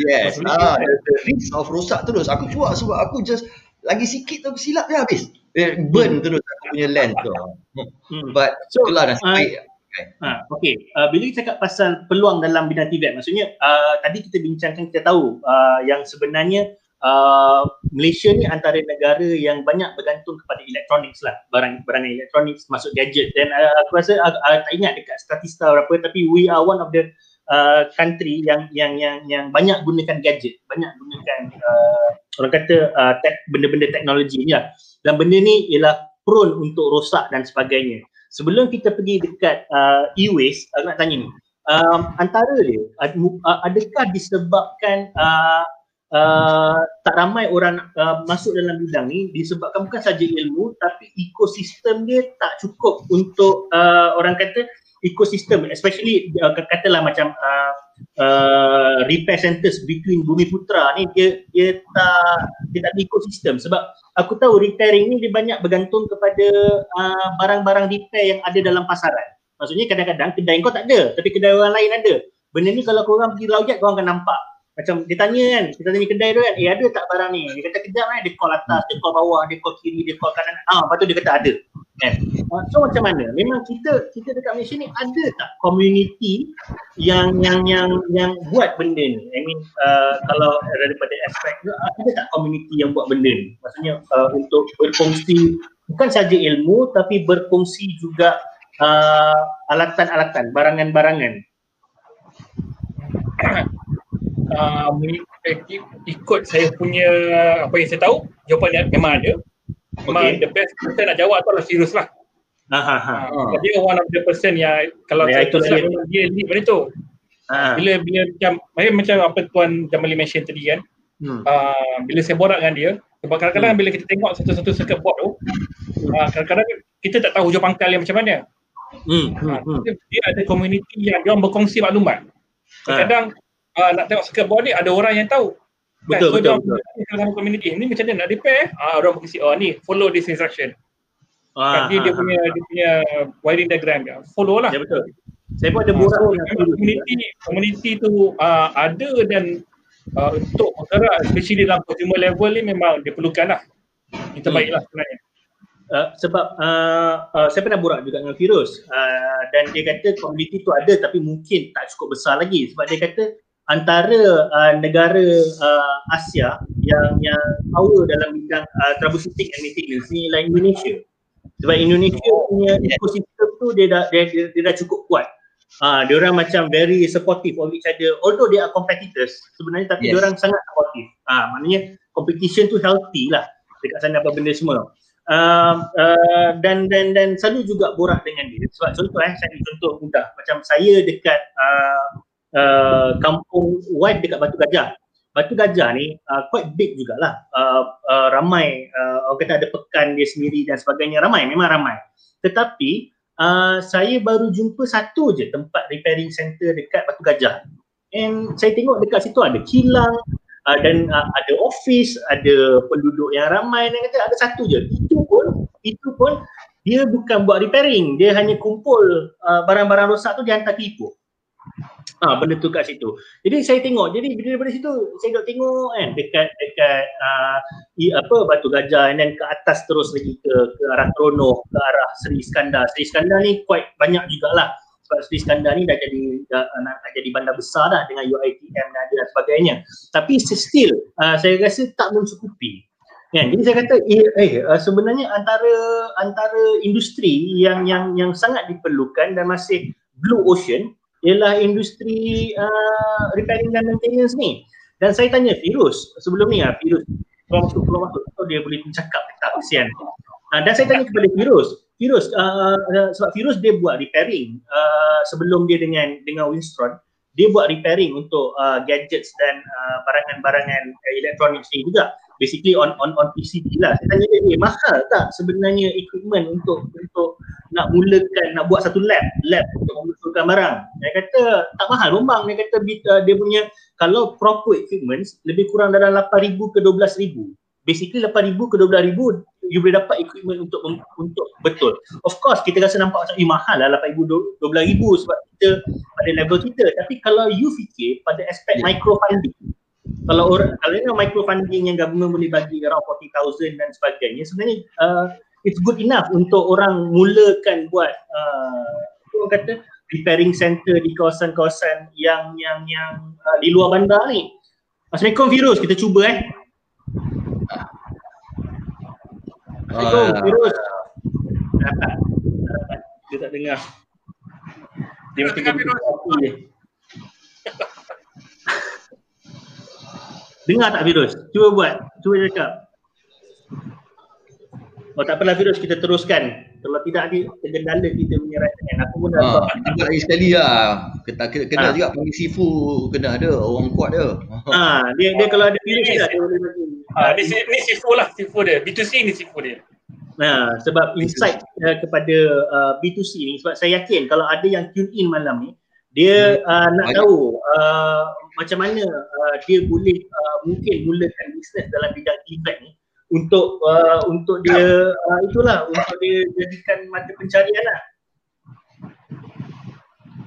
Speaker 3: Yes. Ah, the, the risk of rosak terus. Aku cuak sebab aku just lagi sikit tu silap dia habis. Eh, burn hmm. terus aku punya lens tu. Hmm. But so, itulah nasib uh, baik.
Speaker 1: Ha, okay. Uh, bila kita cakap pasal peluang dalam bidang TVET, maksudnya uh, tadi kita bincangkan, kita tahu uh, yang sebenarnya uh, Malaysia ni antara negara yang banyak bergantung kepada elektronik lah, barang-barang elektronik masuk gadget dan uh, aku rasa uh, uh, tak ingat dekat statista berapa tapi we are one of the uh, country yang yang yang yang banyak gunakan gadget, banyak gunakan uh, orang kata uh, tek, benda-benda teknologi ni lah. Dan benda ni ialah prone untuk rosak dan sebagainya sebelum kita pergi dekat uh, e-waste, aku nak tanya ni. Um, antara dia, uh, adakah disebabkan uh, uh, tak ramai orang uh, masuk dalam bidang ni disebabkan bukan saja ilmu tapi ekosistem dia tak cukup untuk uh, orang kata ekosistem especially uh, katalah macam uh, uh, repair centers between Bumi Putra ni dia dia tak dia tak ada ekosistem sebab aku tahu repairing ni dia banyak bergantung kepada uh, barang-barang repair yang ada dalam pasaran. Maksudnya kadang-kadang kedai kau tak ada tapi kedai orang lain ada. Benda ni kalau kau orang pergi laujat kau akan nampak. Macam dia tanya kan, kita tanya kedai tu kan, eh ada tak barang ni? Dia kata kejap kan, dia call atas, dia call bawah, dia call kiri, dia call kanan. Ah, lepas tu dia kata ada. Kan? Uh, so macam mana? Memang kita kita dekat Malaysia ni ada tak community yang yang yang yang buat benda ni? I mean uh, kalau daripada aspek tu ada tak community yang buat benda ni? Maksudnya uh, untuk berkongsi bukan saja ilmu tapi berkongsi juga uh, alatan-alatan, barangan-barangan.
Speaker 2: Uh, ikut saya punya apa yang saya tahu jawapan dia memang ada memang okay. the best person nak jawab tu adalah serius lah ha, ha, ha. Uh, dia one of the person yang kalau saya tahu dia, dia lead benda tu uh. bila bila macam macam apa tuan Jamali mention tadi kan hmm. uh, bila saya borak dengan dia Sebab kadang-kadang hmm. bila kita tengok satu-satu circuit board tu, hmm. uh, kadang-kadang kita tak tahu hujung pangkal yang macam mana. Hmm. Uh, hmm. Dia ada komuniti yang dia berkongsi maklumat. Kadang-kadang uh, nak tengok circuit board ni ada orang yang tahu.
Speaker 1: Betul, kan? so, betul, betul.
Speaker 2: Dalam komuniti ni macam mana nak repair, ah uh, orang berkongsi, oh ni follow this instruction. Ah, kan, dia, dia punya dia punya wiring diagram dia. Follow lah.
Speaker 1: Ya betul. Saya pun ada borak uh,
Speaker 2: so, community, community tu uh, ada dan uh, untuk bergerak especially dalam consumer level ni memang diperlukan lah. Itu hmm. baiklah sebenarnya.
Speaker 1: Uh, sebab uh, uh, saya pernah borak juga dengan Virus uh, dan dia kata community tu ada tapi mungkin tak cukup besar lagi sebab dia kata antara uh, negara uh, Asia yang yang power dalam bidang uh, troubleshooting and maintenance ni ialah Indonesia. Sebab Indonesia punya ekosistem tu dia dah dia, dia, dia dah cukup kuat. Ah, uh, dia orang macam very supportive of each other. Although they are competitors sebenarnya tapi yes. dia orang sangat supportive. Ah, uh, maknanya competition tu healthy lah dekat sana apa benda semua. Uh, uh, dan dan dan selalu juga borak dengan dia. Sebab contoh eh saya contoh mudah macam saya dekat uh, uh, kampung wife dekat Batu Gajah. Batu Gajah ni uh, quite big jugalah. Uh, uh, ramai, uh, orang kata ada pekan dia sendiri dan sebagainya. Ramai, memang ramai. Tetapi uh, saya baru jumpa satu je tempat repairing center dekat Batu Gajah. And saya tengok dekat situ ada kilang uh, dan uh, ada office, ada penduduk yang ramai dan kata ada satu je. Itu pun, itu pun dia bukan buat repairing. Dia hanya kumpul uh, barang-barang rosak tu dia hantar ke Ipoh. Ah benda tu kat situ. Jadi saya tengok. Jadi daripada situ saya dok tengok kan dekat dekat uh, i, apa Batu Gajah dan ke atas terus lagi ke ke arah Trono, ke arah Seri Iskandar. Seri Iskandar ni quite banyak jugalah. Sebab Seri Iskandar ni dah jadi dah, nak, nak jadi bandar besar dah dengan UiTM dan dan sebagainya. Tapi still uh, saya rasa tak mencukupi. Kan? Jadi saya kata eh, eh sebenarnya antara antara industri yang yang yang sangat diperlukan dan masih blue ocean ialah industri uh, repairing dan maintenance ni. Dan saya tanya Virus sebelum ni ah Virus kalau masuk kalau masuk so dia boleh mencakap tak kesian. Uh, dan saya tanya kepada Virus, Virus uh, uh, sebab Virus dia buat repairing uh, sebelum dia dengan dengan Winstron dia buat repairing untuk uh, gadgets dan uh, barangan-barangan elektronik ni juga basically on on on PCB lah. Saya tanya dia ni mahal tak sebenarnya equipment untuk untuk nak mulakan nak buat satu lab lab untuk membetulkan barang. Dia kata tak mahal bombang. Dia kata uh, dia punya kalau proper equipment lebih kurang dalam 8000 ke 12000. Basically 8000 ke 12000 you boleh dapat equipment untuk untuk betul. Of course kita rasa nampak macam eh mahal lah 8000 12000 sebab kita pada level kita tapi kalau you fikir pada aspek yeah. micro funding kalau orang kalau ini micro funding yang government boleh bagi around 40000 dan sebagainya sebenarnya uh, it's good enough untuk orang mulakan buat uh, orang kata repairing center di kawasan-kawasan yang yang yang uh, di luar bandar ni. Assalamualaikum virus kita cuba eh. Assalamualaikum uh, virus. Dia tak dengar. Dia mesti dengar Dengar tak virus? Cuba buat. Cuba cakap. Oh tak apalah virus kita teruskan. Kalau tidak nanti tergendala kita punya rancangan. Aku pun dah ha,
Speaker 3: buat lagi sekali lah. Kena, kena, kena ha. juga panggil Sifu kena ada. Orang kuat dia.
Speaker 1: Ha, dia, dia kalau ada virus dia, dia boleh bagi.
Speaker 2: Ha, ni, ni Sifu lah. Sifu dia. B2C ni Sifu dia.
Speaker 1: Nah, sebab insight uh, kepada uh, B2C ni sebab saya yakin kalau ada yang tune in malam ni dia hmm. uh, nak tahu uh, macam mana uh, dia boleh uh, mungkin mulakan bisnes dalam bidang event ni untuk uh, untuk dia uh, itulah untuk dia jadikan mata pencarian lah.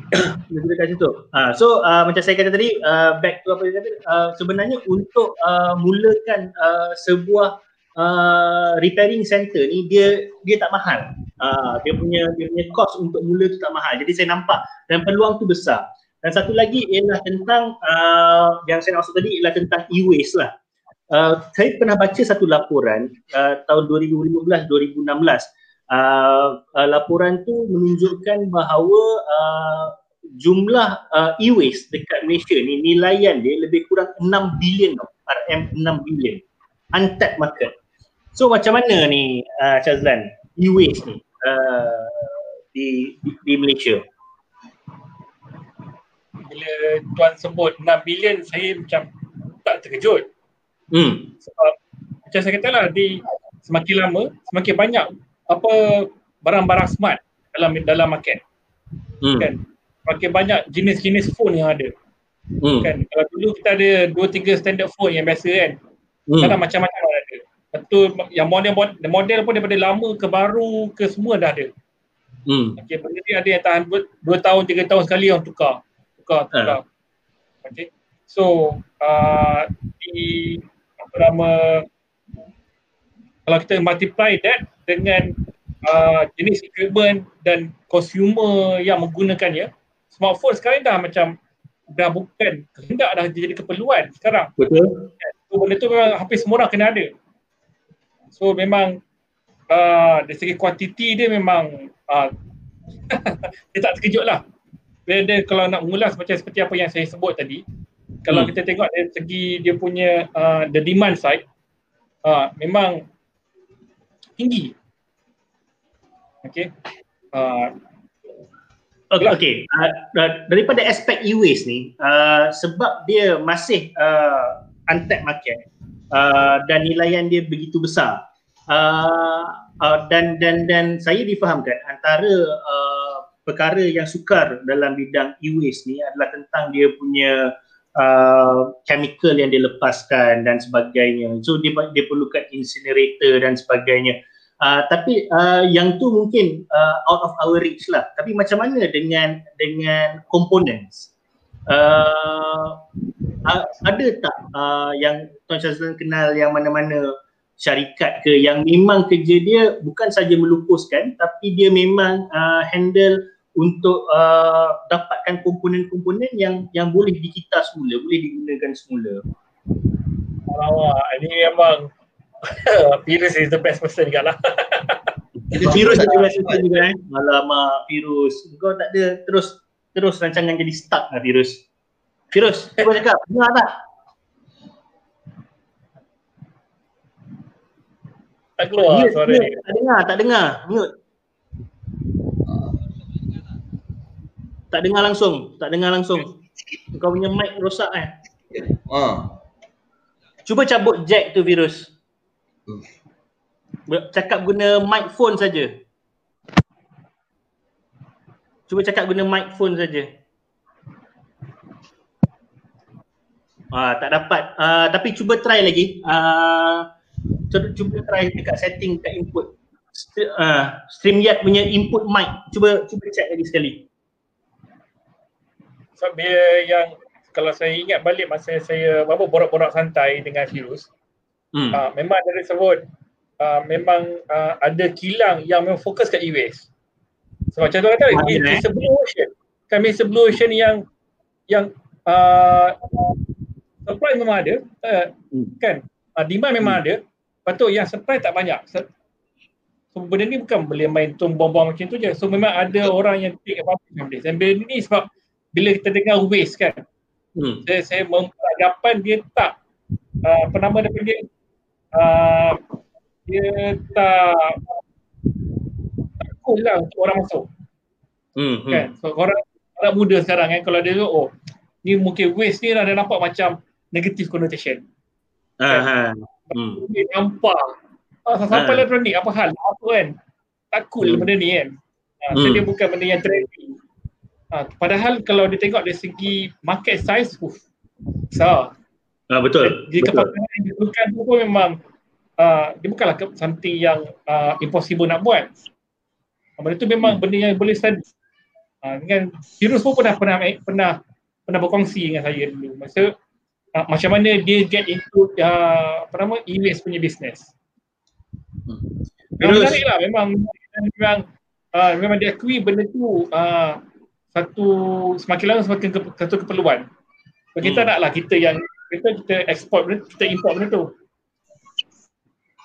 Speaker 1: dia kat situ. Uh, so uh, macam saya kata tadi uh, back to apa dia kata uh, sebenarnya untuk uh, mulakan uh, sebuah uh, repairing center ni dia dia tak mahal. Uh, dia punya dia punya cost untuk mula tu tak mahal. Jadi saya nampak dan peluang tu besar. Dan satu lagi ialah tentang uh, yang saya maksud tadi ialah tentang e-waste lah. Uh, saya pernah baca satu laporan uh, tahun 2015-2016. Uh, uh, laporan tu menunjukkan bahawa uh, jumlah uh, e-waste dekat Malaysia ni nilaian dia lebih kurang 6 bilion RM 6 bilion untapped market. So macam mana ni uh, Chazlan e-waste ni uh, di, di di Malaysia?
Speaker 2: bila tuan sebut 6 bilion saya macam tak terkejut. Hmm. Sebab macam saya kata lah di semakin lama semakin banyak apa barang-barang smart dalam dalam market. Hmm. Kan? Semakin banyak jenis-jenis phone yang ada. Hmm. Kan? Kalau dulu kita ada 2 3 standard phone yang biasa kan. Hmm. Sekarang macam-macam ada. Betul yang model model pun daripada lama ke baru ke semua dah ada. Hmm. Okay, benda ni ada yang tahan 2 tahun 3 tahun sekali yang tukar. Tukar, tukar. Uh. Okay. So, uh, di apa nama kalau kita multiply that dengan uh, jenis equipment dan consumer yang menggunakannya, smartphone sekarang dah macam dah bukan kehendak dah jadi keperluan sekarang. Betul. So, benda tu memang hampir semua orang kena ada. So memang uh, dari segi kuantiti dia memang uh, dia tak terkejut lah. Dia, dia kalau nak mengulas macam seperti apa yang saya sebut tadi, kalau hmm. kita tengok dari segi dia punya uh, the demand side, uh, memang tinggi. Okay. Uh,
Speaker 1: Okay, okay. Uh, daripada aspek e-waste ni, uh, sebab dia masih uh, untapped market uh, dan nilaian dia begitu besar, uh, uh, dan dan dan saya difahamkan antara uh, perkara yang sukar dalam bidang e-waste ni adalah tentang dia punya uh, chemical yang dilepaskan dan sebagainya. So dia dia perlukan incinerator dan sebagainya. Uh, tapi uh, yang tu mungkin uh, out of our reach lah. Tapi macam mana dengan dengan components? Uh, uh, ada tak uh, yang Tuan Syazlan kenal yang mana-mana syarikat ke yang memang kerja dia bukan saja melupuskan tapi dia memang uh, handle untuk uh, dapatkan komponen-komponen yang yang boleh dikita semula, boleh digunakan semula.
Speaker 2: Alamak, ini memang virus is the best person juga lah.
Speaker 1: virus is the best person juga eh. Alamak, virus. Kau tak ada terus terus rancangan jadi stuck lah virus. Virus, cuba cakap, dengar tak?
Speaker 2: Tak keluar mute, suara
Speaker 1: mute. Tak dengar, tak dengar. Mute. Tak dengar langsung, tak dengar langsung. Kau punya mic rosak eh. Ah. Cuba cabut jack tu virus. Cakap guna mic phone saja. Cuba cakap guna mic phone saja. Ah, tak dapat. Ah, tapi cuba try lagi. Ah, cuba, cuba try dekat setting dekat input. St- ah, StreamYard punya input mic. Cuba cuba check lagi sekali.
Speaker 2: So, dia yang kalau saya ingat balik masa saya apa borak-borak santai dengan virus, hmm. uh, memang ada disebut uh, memang uh, ada kilang yang memang fokus kat e-waste. So macam tu kata, it's a blue ocean. Kami blue ocean yang yang uh, supply memang ada, uh, hmm. kan? Uh, demand memang hmm. ada. Lepas tu yang supply tak banyak. So, benda ni bukan boleh main tum bom-bom macam tu je. So memang ada orang yang take advantage of this. Dan benda ni sebab bila kita dengar waste kan, hmm. saya, saya memperagapan dia tak uh, apa nama dia panggil uh, dia tak tak cool lah untuk orang masuk. Hmm, hmm. Kan? So orang orang muda sekarang kan kalau dia tu oh ni mungkin waste ni dah, dah nampak macam negative connotation.
Speaker 1: Ah, kan?
Speaker 2: hmm. Dia nampak ah, sampai uh. elektronik apa hal apa kan tak cool hmm. benda ni kan. Ah, hmm. dia bukan benda yang trendy. Ah, padahal kalau dia tengok dari segi market size, uf, besar.
Speaker 1: Ah, betul.
Speaker 2: Jadi kepakaran yang diperlukan tu pun memang uh, dia bukanlah something yang uh, impossible nak buat. Benda tu memang hmm. benda yang boleh study. Uh, dengan virus pun pernah pernah pernah pernah berkongsi dengan saya dulu. Masa uh, macam mana dia get into uh, apa nama e-waste punya business. Hmm. Menarik lah memang memang uh, memang diakui benda tu uh, satu semakin lama semakin ke, satu keperluan. So, kita hmm. naklah kita yang kita kita export benda kita import benda tu.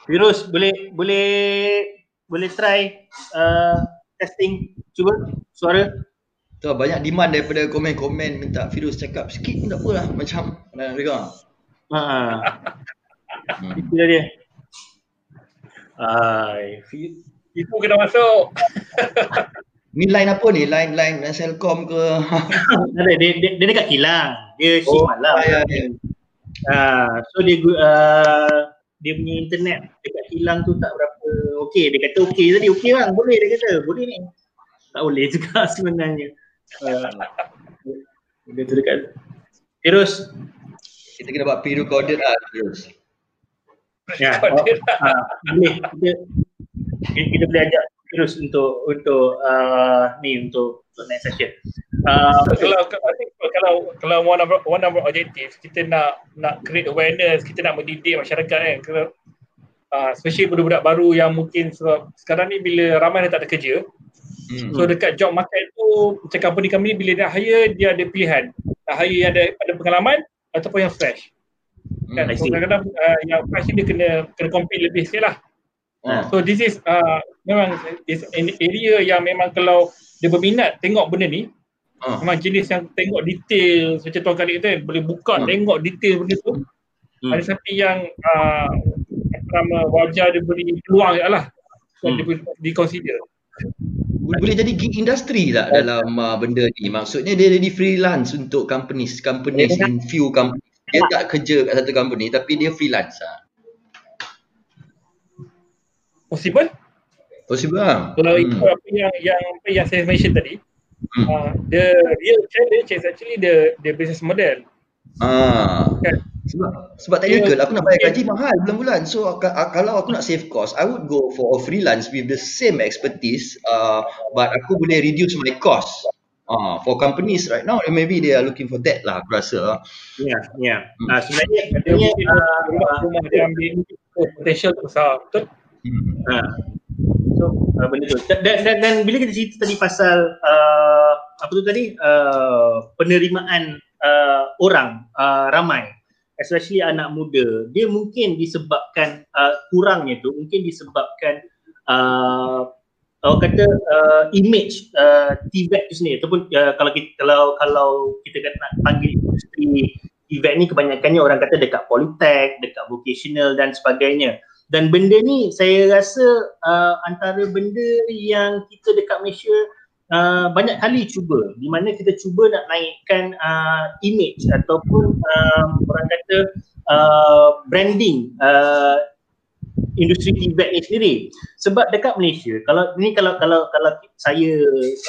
Speaker 1: Virus boleh boleh boleh try uh, testing cuba suara.
Speaker 3: Tu banyak demand daripada komen-komen minta virus cakap sikit pun tak apalah macam nak dengar. Ha.
Speaker 1: hmm. Itu dia.
Speaker 2: Ai, itu kena masuk.
Speaker 3: Ni line apa ni? Line line line Selcom ke?
Speaker 1: dia, dia, dia, dia dekat kilang. Dia shift oh, malam. Ya, ya. Uh, so dia uh, dia punya internet dekat kilang tu tak berapa okey dia kata okey tadi okey bang boleh dia kata boleh ni tak boleh juga sebenarnya uh, dia tu dekat terus
Speaker 3: kita kena buat pre-recorded lah terus
Speaker 1: ya oh, uh, boleh kita kita boleh ajak terus untuk untuk uh, ni untuk untuk next session.
Speaker 2: Uh, kalau kalau kalau one of one of objective kita nak nak create awareness, kita nak mendidik masyarakat kan. Kalau uh, especially budak-budak baru yang mungkin sebab sekarang ni bila ramai yang tak ada kerja. Hmm. So dekat job market tu macam company-company bila dia hire dia ada pilihan. Nak hire yang ada ada pengalaman ataupun yang fresh. Kan? Hmm, so, kadang-kadang uh, yang fresh ni dia kena kena compete lebih sikit lah. Uh. So this is uh, memang is an area yang memang kalau dia berminat tengok benda ni uh. memang jenis yang tengok detail macam tuan kali kata boleh buka uh. tengok detail benda tu uh. ada satu yang uh, pertama wajah dia beri peluang je lah uh. dia boleh di consider
Speaker 3: boleh jadi gig industry tak dalam uh, benda ni? Maksudnya dia jadi freelance untuk companies companies in few companies. Dia tak. kerja kat satu company tapi dia freelance lah
Speaker 2: possible?
Speaker 3: Possible lah
Speaker 2: kalau hmm. itu apa yang yang apa yang saya mention tadi. Hmm. uh, the real challenge is actually the the business model
Speaker 3: ah kan? sebab sebab technical aku nak bayar gaji mahal bulan-bulan so kalau aku nak save cost i would go for a freelance with the same expertise uh, but aku boleh reduce my cost Ah, uh, for companies right now, maybe they are looking for that lah, aku rasa.
Speaker 1: Ya, yeah, ya. Yeah. Hmm. Uh, sebenarnya, uh, rumah, dia ambil potential besar, betul? Hmm. Ha. So uh, benda tu. Dan, dan, dan bila kita cerita tadi pasal uh, apa tu tadi uh, penerimaan uh, orang uh, ramai. Especially anak muda. Dia mungkin disebabkan uh, kurangnya tu mungkin disebabkan uh, orang kata uh, image uh, TVET tu sendiri. Ataupun uh, kalau kita kalau kalau kita kata nak panggil industri TVET ni kebanyakannya orang kata dekat politek, dekat vocational dan sebagainya. Dan benda ni saya rasa uh, antara benda yang kita dekat Malaysia uh, banyak kali cuba. Di mana kita cuba nak naikkan uh, image ataupun uh, orang kata uh, branding uh, industri tibet ni sendiri. Sebab dekat Malaysia kalau ini kalau kalau kalau saya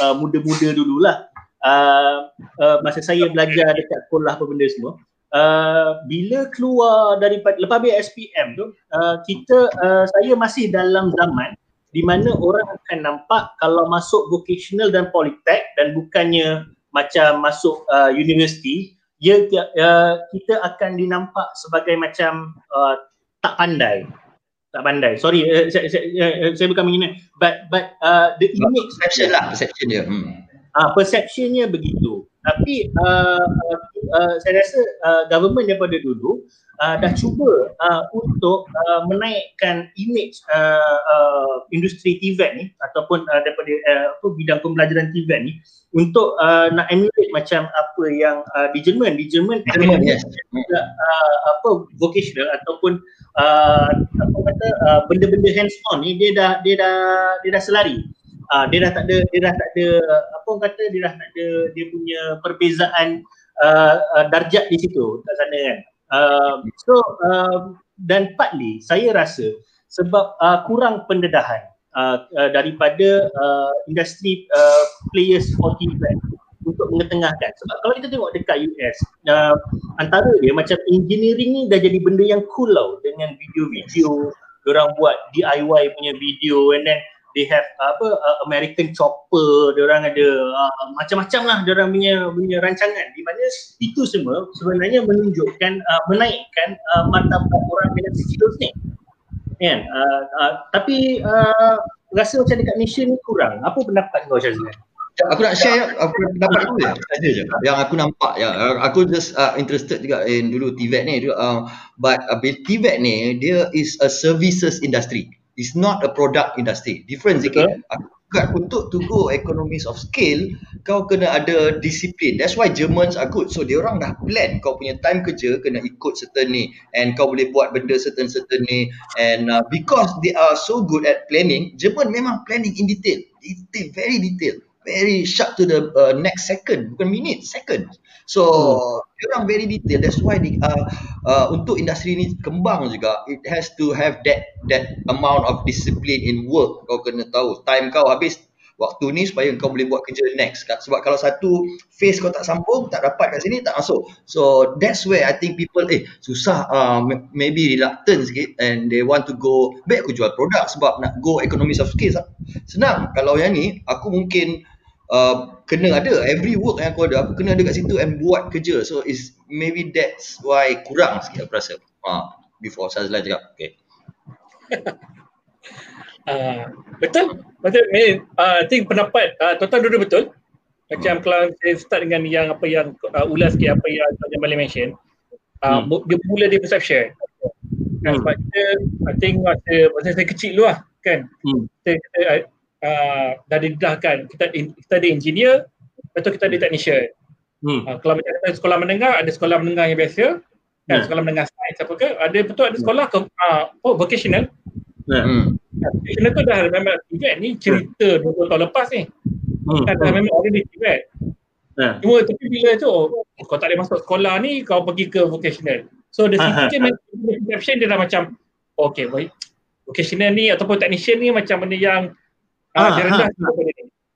Speaker 1: uh, muda-muda dululah uh, uh, masa saya belajar dekat sekolah apa benda semua Uh, bila keluar daripada lepas habis SPM tu uh, kita uh, saya masih dalam zaman di mana orang akan nampak kalau masuk vocational dan politek dan bukannya macam masuk uh, universiti ya uh, kita akan dinampak sebagai macam uh, tak pandai. Tak pandai. Sorry uh, saya, saya, uh, saya bukan menghina but but uh, the image
Speaker 3: perception lah perception dia.
Speaker 1: Hmm. uh, perceptionnya begitu tapi uh, uh, saya rasa uh, government daripada dulu uh, dah cuba uh, untuk uh, menaikkan image uh, uh, industri TVET ni ataupun uh, daripada uh, apa bidang pembelajaran TVET ni untuk uh, nak emulate macam apa yang uh, di Jerman di Jerman
Speaker 3: Jerman yes.
Speaker 1: uh, apa vocational ataupun uh, apa kata uh, benda-benda hands on ni dia dah dia dah dia dah selari uh, dia dah tak ada dia dah tak ada apa orang kata dia dah tak ada dia punya perbezaan uh, uh, darjat di situ kat sana kan. Uh, so uh, dan partly saya rasa sebab uh, kurang pendedahan uh, uh, daripada uh, industri uh, players for brand untuk mengetengahkan sebab kalau kita tengok dekat US uh, antara dia macam engineering ni dah jadi benda yang cool tau dengan video-video orang buat DIY punya video and then they have apa uh, American chopper, dia orang ada uh, macam-macam lah dia orang punya punya rancangan di mana itu semua sebenarnya menunjukkan uh, menaikkan uh, martabat orang dengan skills ni. Kan? Uh, uh, tapi uh, rasa macam dekat Malaysia ni kurang. Apa pendapat kau Syazlan?
Speaker 3: Aku nak share apa pendapat aku ya. Saja je. Yang aku nampak ya. Aku just uh, interested juga in dulu TVET ni. Uh, but uh, TVET ni dia is a services industry. It's not a product industry. Different sikit. Okay. untuk to go economies of scale, kau kena ada disiplin. That's why Germans are good. So, dia orang dah plan kau punya time kerja kena ikut certain ni. And kau boleh buat benda certain-certain ni. And uh, because they are so good at planning, German memang planning in detail. Detail, very detail. Very sharp to the uh, next second bukan minute second. So hmm. orang very detail that's why di, uh, uh, untuk industri ni kembang juga it has to have that that amount of discipline in work. Kau kena tahu time kau habis waktu ni supaya kau boleh buat kerja next. Sebab kalau satu phase kau tak sambung tak dapat kat sini tak masuk. So that's where I think people eh susah uh, maybe reluctant sikit and they want to go back aku jual produk sebab nak go economies of scale. Senang. Kalau yang ni aku mungkin uh, kena ada every work yang aku ada aku kena ada kat situ and buat kerja. So is maybe that's why kurang sikit aku rasa. Uh, before Sazlan cakap okay.
Speaker 2: Uh, betul? Betul I uh, think pendapat uh, tuan-tuan dua betul. Macam hmm. kalau saya start dengan yang apa yang uh, ulas sikit apa yang Tuan Jamal mention. Uh, hmm. dia mula dia perception hmm. sebab kita I think masa, masa saya kecil dulu lah kan? Hmm. kita, kita uh, dah didedahkan kita, kita ada engineer lepas tu kita ada technician hmm. uh, kalau macam sekolah menengah ada sekolah menengah yang biasa kan, hmm. sekolah menengah sains apa ke ada betul ada sekolah ke, uh, oh, vocational hmm. National tu dah memang event ni cerita hmm. 20 tahun lepas ni. Hmm. Kan dah memang ada di event. Yeah. Cuma tapi bila tu oh, kau tak boleh masuk sekolah ni kau pergi ke vocational. So the situ je perception dia dah macam okay baik. Vocational ni ataupun technician ni macam benda yang ah, dia rendah ha, ha.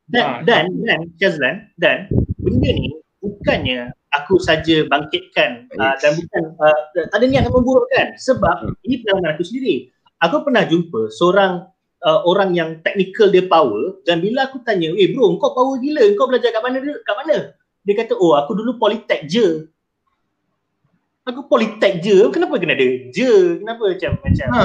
Speaker 1: Dan, ha. dan, dan, Jazlan, dan benda ni bukannya aku saja bangkitkan uh, dan bukan uh, tak ada niat memburukkan sebab hmm. ini pengalaman aku sendiri aku pernah jumpa seorang uh, orang yang technical dia power dan bila aku tanya, "Eh bro, kau power gila. Kau belajar kat mana dia? Kat mana?" Dia kata, "Oh, aku dulu politek je." Aku politek je. Kenapa kena ada je? Kenapa macam macam? Ha.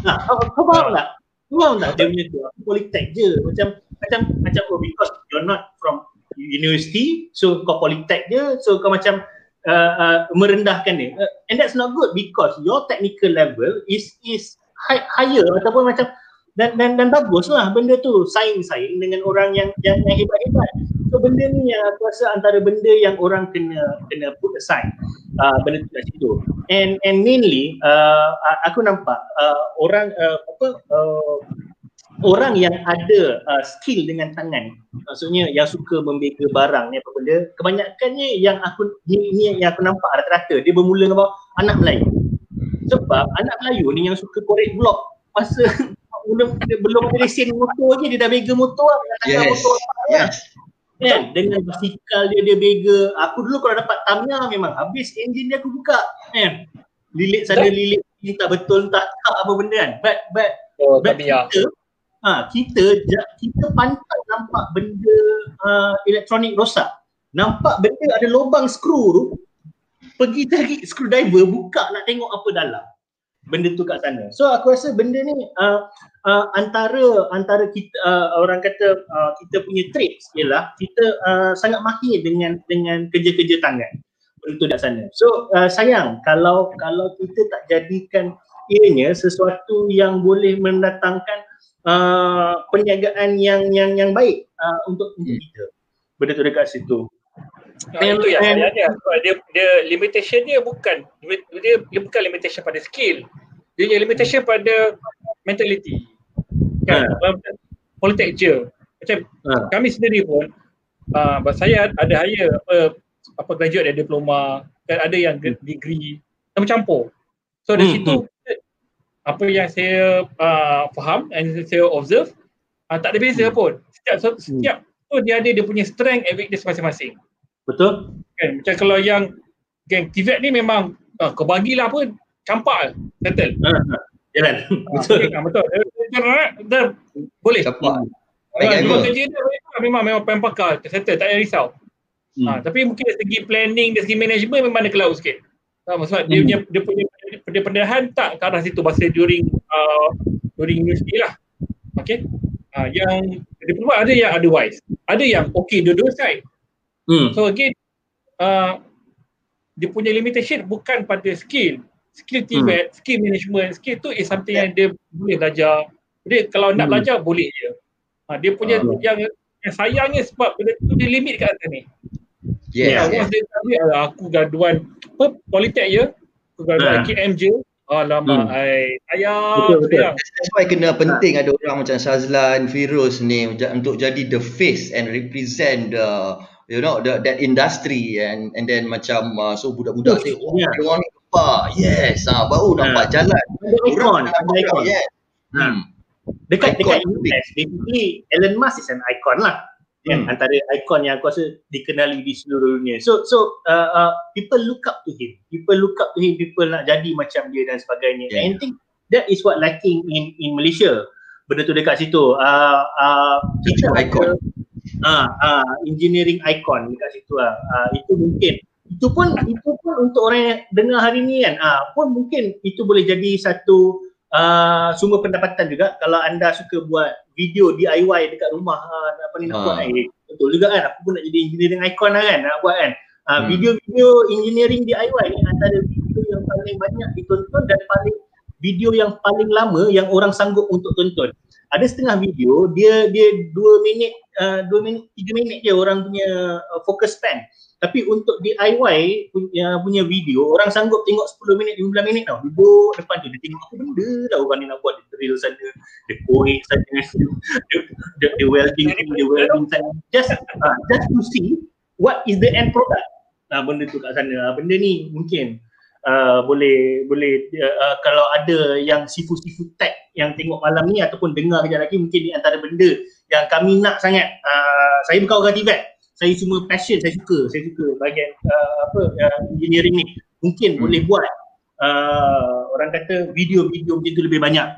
Speaker 1: Nah, kau, kau faham tak? Faham tak dia punya tu? Aku politek je. Macam macam macam oh because you're not from university, so kau politek je, so kau macam uh, uh, merendahkan dia. Uh, and that's not good because your technical level is is higher ataupun macam dan dan dan baguslah benda tu saing-saing dengan orang yang yang, yang hebat-hebat. So benda ni yang aku rasa antara benda yang orang kena kena put aside uh, benda tu kat situ. And and mainly uh, aku nampak uh, orang uh, apa uh, orang yang ada uh, skill dengan tangan maksudnya yang suka membega barang ni apa benda kebanyakannya yang aku ni, ni yang aku nampak rata-rata dia bermula dengan anak Melayu sebab anak Melayu ni yang suka korek blok masa belum belum ada lesen motor je dia dah bega motor lah
Speaker 3: yes. motor apa yes.
Speaker 1: Kan? Dengan basikal dia dia bega. Aku dulu kalau dapat Tamiya memang habis enjin dia aku buka. Kan? Lilit sana lilit ni tak betul tak tak apa benda kan? But but oh, but kita ha, kita kita pantas nampak benda uh, elektronik rosak. Nampak benda ada lubang skru tu pergi cari screwdriver buka nak tengok apa dalam benda tu kat sana. So aku rasa benda ni uh, uh, antara antara kita uh, orang kata uh, kita punya traits ialah kita uh, sangat mahir dengan dengan kerja-kerja tangan. Tu kat sana. So uh, sayang kalau kalau kita tak jadikan ianya sesuatu yang boleh mendatangkan uh, perniagaan yang yang yang baik uh, untuk untuk hmm. kita. Benda tu dekat situ
Speaker 2: Nah, itu yang saya dia, dia, dia limitation dia bukan dia, dia bukan limitation pada skill. Dia punya limitation pada mentality. Kan? Uh. Politik je. Macam uh. kami sendiri pun uh, saya ada hire apa apa graduate ada diploma dan ada yang hmm. degree sama campur. So dari hmm. situ hmm. apa yang saya uh, faham and saya observe uh, tak ada beza hmm. pun. Setiap so, setiap hmm. tu dia ada dia punya strength and weakness masing-masing.
Speaker 1: Betul.
Speaker 2: Kan macam kalau yang geng TVET ni memang uh, kau bagilah pun campak settle. Ha.
Speaker 1: Jalan.
Speaker 2: Betul. Okay, betul. Dah boleh. Campak. Memang kerja dia memang memang pen pakar settle tak payah risau. Hmm. Ha, tapi mungkin dari segi planning, dari segi management memang ada kelau sikit. Ha, maksudnya hmm. dia punya dia punya dia pendedahan tak ke arah situ bahasa during uh, during university lah. Okay. Ha, yang diploma ada yang otherwise. Ada yang okay dua-dua side. Hmm. So again, uh, dia punya limitation bukan pada skill. Skill team, hmm. skill management, skill tu is something yeah. yang dia boleh belajar. Jadi kalau nak hmm. belajar boleh je. Uh, dia punya uh. yang, yang sayangnya sebab benda tu dia limit kat atas ni.
Speaker 3: Yeah, yeah.
Speaker 2: Once dia tahu aku gaduan apa, politek je, aku gaduan uh. KM je, Alamak, hmm. ai sayang. Betul, betul. Sayang.
Speaker 3: That's why kena penting ha. ada orang macam Shazlan, Firoz ni untuk jadi the face and represent the you know the, that industry and and then macam uh, so budak-budak say oh yeah. orang ni nampak yes ah baru nampak yeah. jalan
Speaker 1: orang nampak icon. yes. Hmm. dekat icon. Dekat US basically Elon Musk is an icon lah. Kan hmm. antara ikon yang aku rasa dikenali di seluruh dunia. So so uh, uh, people look up to him. People look up to him people nak jadi macam dia dan sebagainya. Yeah. and I think that is what lacking in in Malaysia. Benda tu dekat situ. Uh, uh, kita icon ah uh, uh, engineering icon dekat situ lah. Uh, itu mungkin. Itu pun itu pun untuk orang yang dengar hari ni kan. Ah uh, pun mungkin itu boleh jadi satu uh, sumber pendapatan juga kalau anda suka buat video DIY dekat rumah uh, apa ni nak ha. buat eh, betul juga kan. Aku pun nak jadi engineering icon lah kan nak buat kan. Uh, hmm. video-video engineering DIY ni antara video yang paling banyak ditonton dan paling video yang paling lama yang orang sanggup untuk tonton ada setengah video dia dia 2 minit uh, 2 minit 3 minit je orang punya uh, focus span tapi untuk DIY punya, punya video, orang sanggup tengok 10 minit, 15 minit tau. Duduk depan tu, dia tengok apa benda lah orang ni nak buat. Drill sana, dia korek sana, dia, dia, dia welding, dia welding sana. Just, uh, just to see what is the end product. Nah, benda tu kat sana. Benda ni mungkin uh, boleh boleh uh, uh, kalau ada yang sifu-sifu tech yang tengok malam ni ataupun dengar kejap lagi mungkin di antara benda yang kami nak sangat uh, saya bukan orang Tibet saya cuma passion saya suka saya suka bahagian uh, apa uh, engineering ni. Mungkin hmm. boleh buat uh, orang kata video-video macam tu lebih banyak.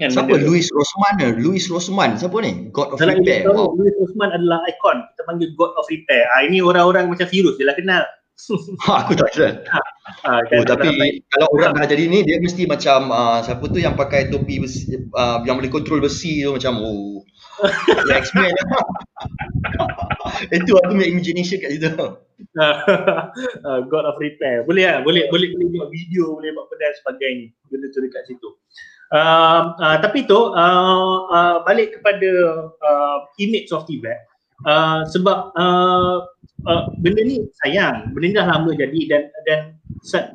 Speaker 3: Kan siapa? Louis Rosman Louis Rosman siapa ni? God of Salah Repair.
Speaker 1: Wow. Louis Rosman adalah ikon. Kita panggil God of Repair. Ah ini orang-orang macam virus. Dia lah kenal
Speaker 3: ha, aku tak kenal ha, ha, kan, oh, tapi kalau orang dah jadi ni dia mesti macam uh, siapa tu yang pakai topi besi, uh, yang boleh kontrol besi tu macam oh X-Men lah. Itu aku punya imagination kat situ.
Speaker 1: uh, God of Repair. Boleh lah. Boleh, boleh, boleh buat video, boleh buat benda sebagainya. Benda tu dekat situ. Uh, uh, tapi tu uh, uh, balik kepada uh, image of Tibet uh, sebab uh, uh, benda ni sayang benda ni dah lama jadi dan dan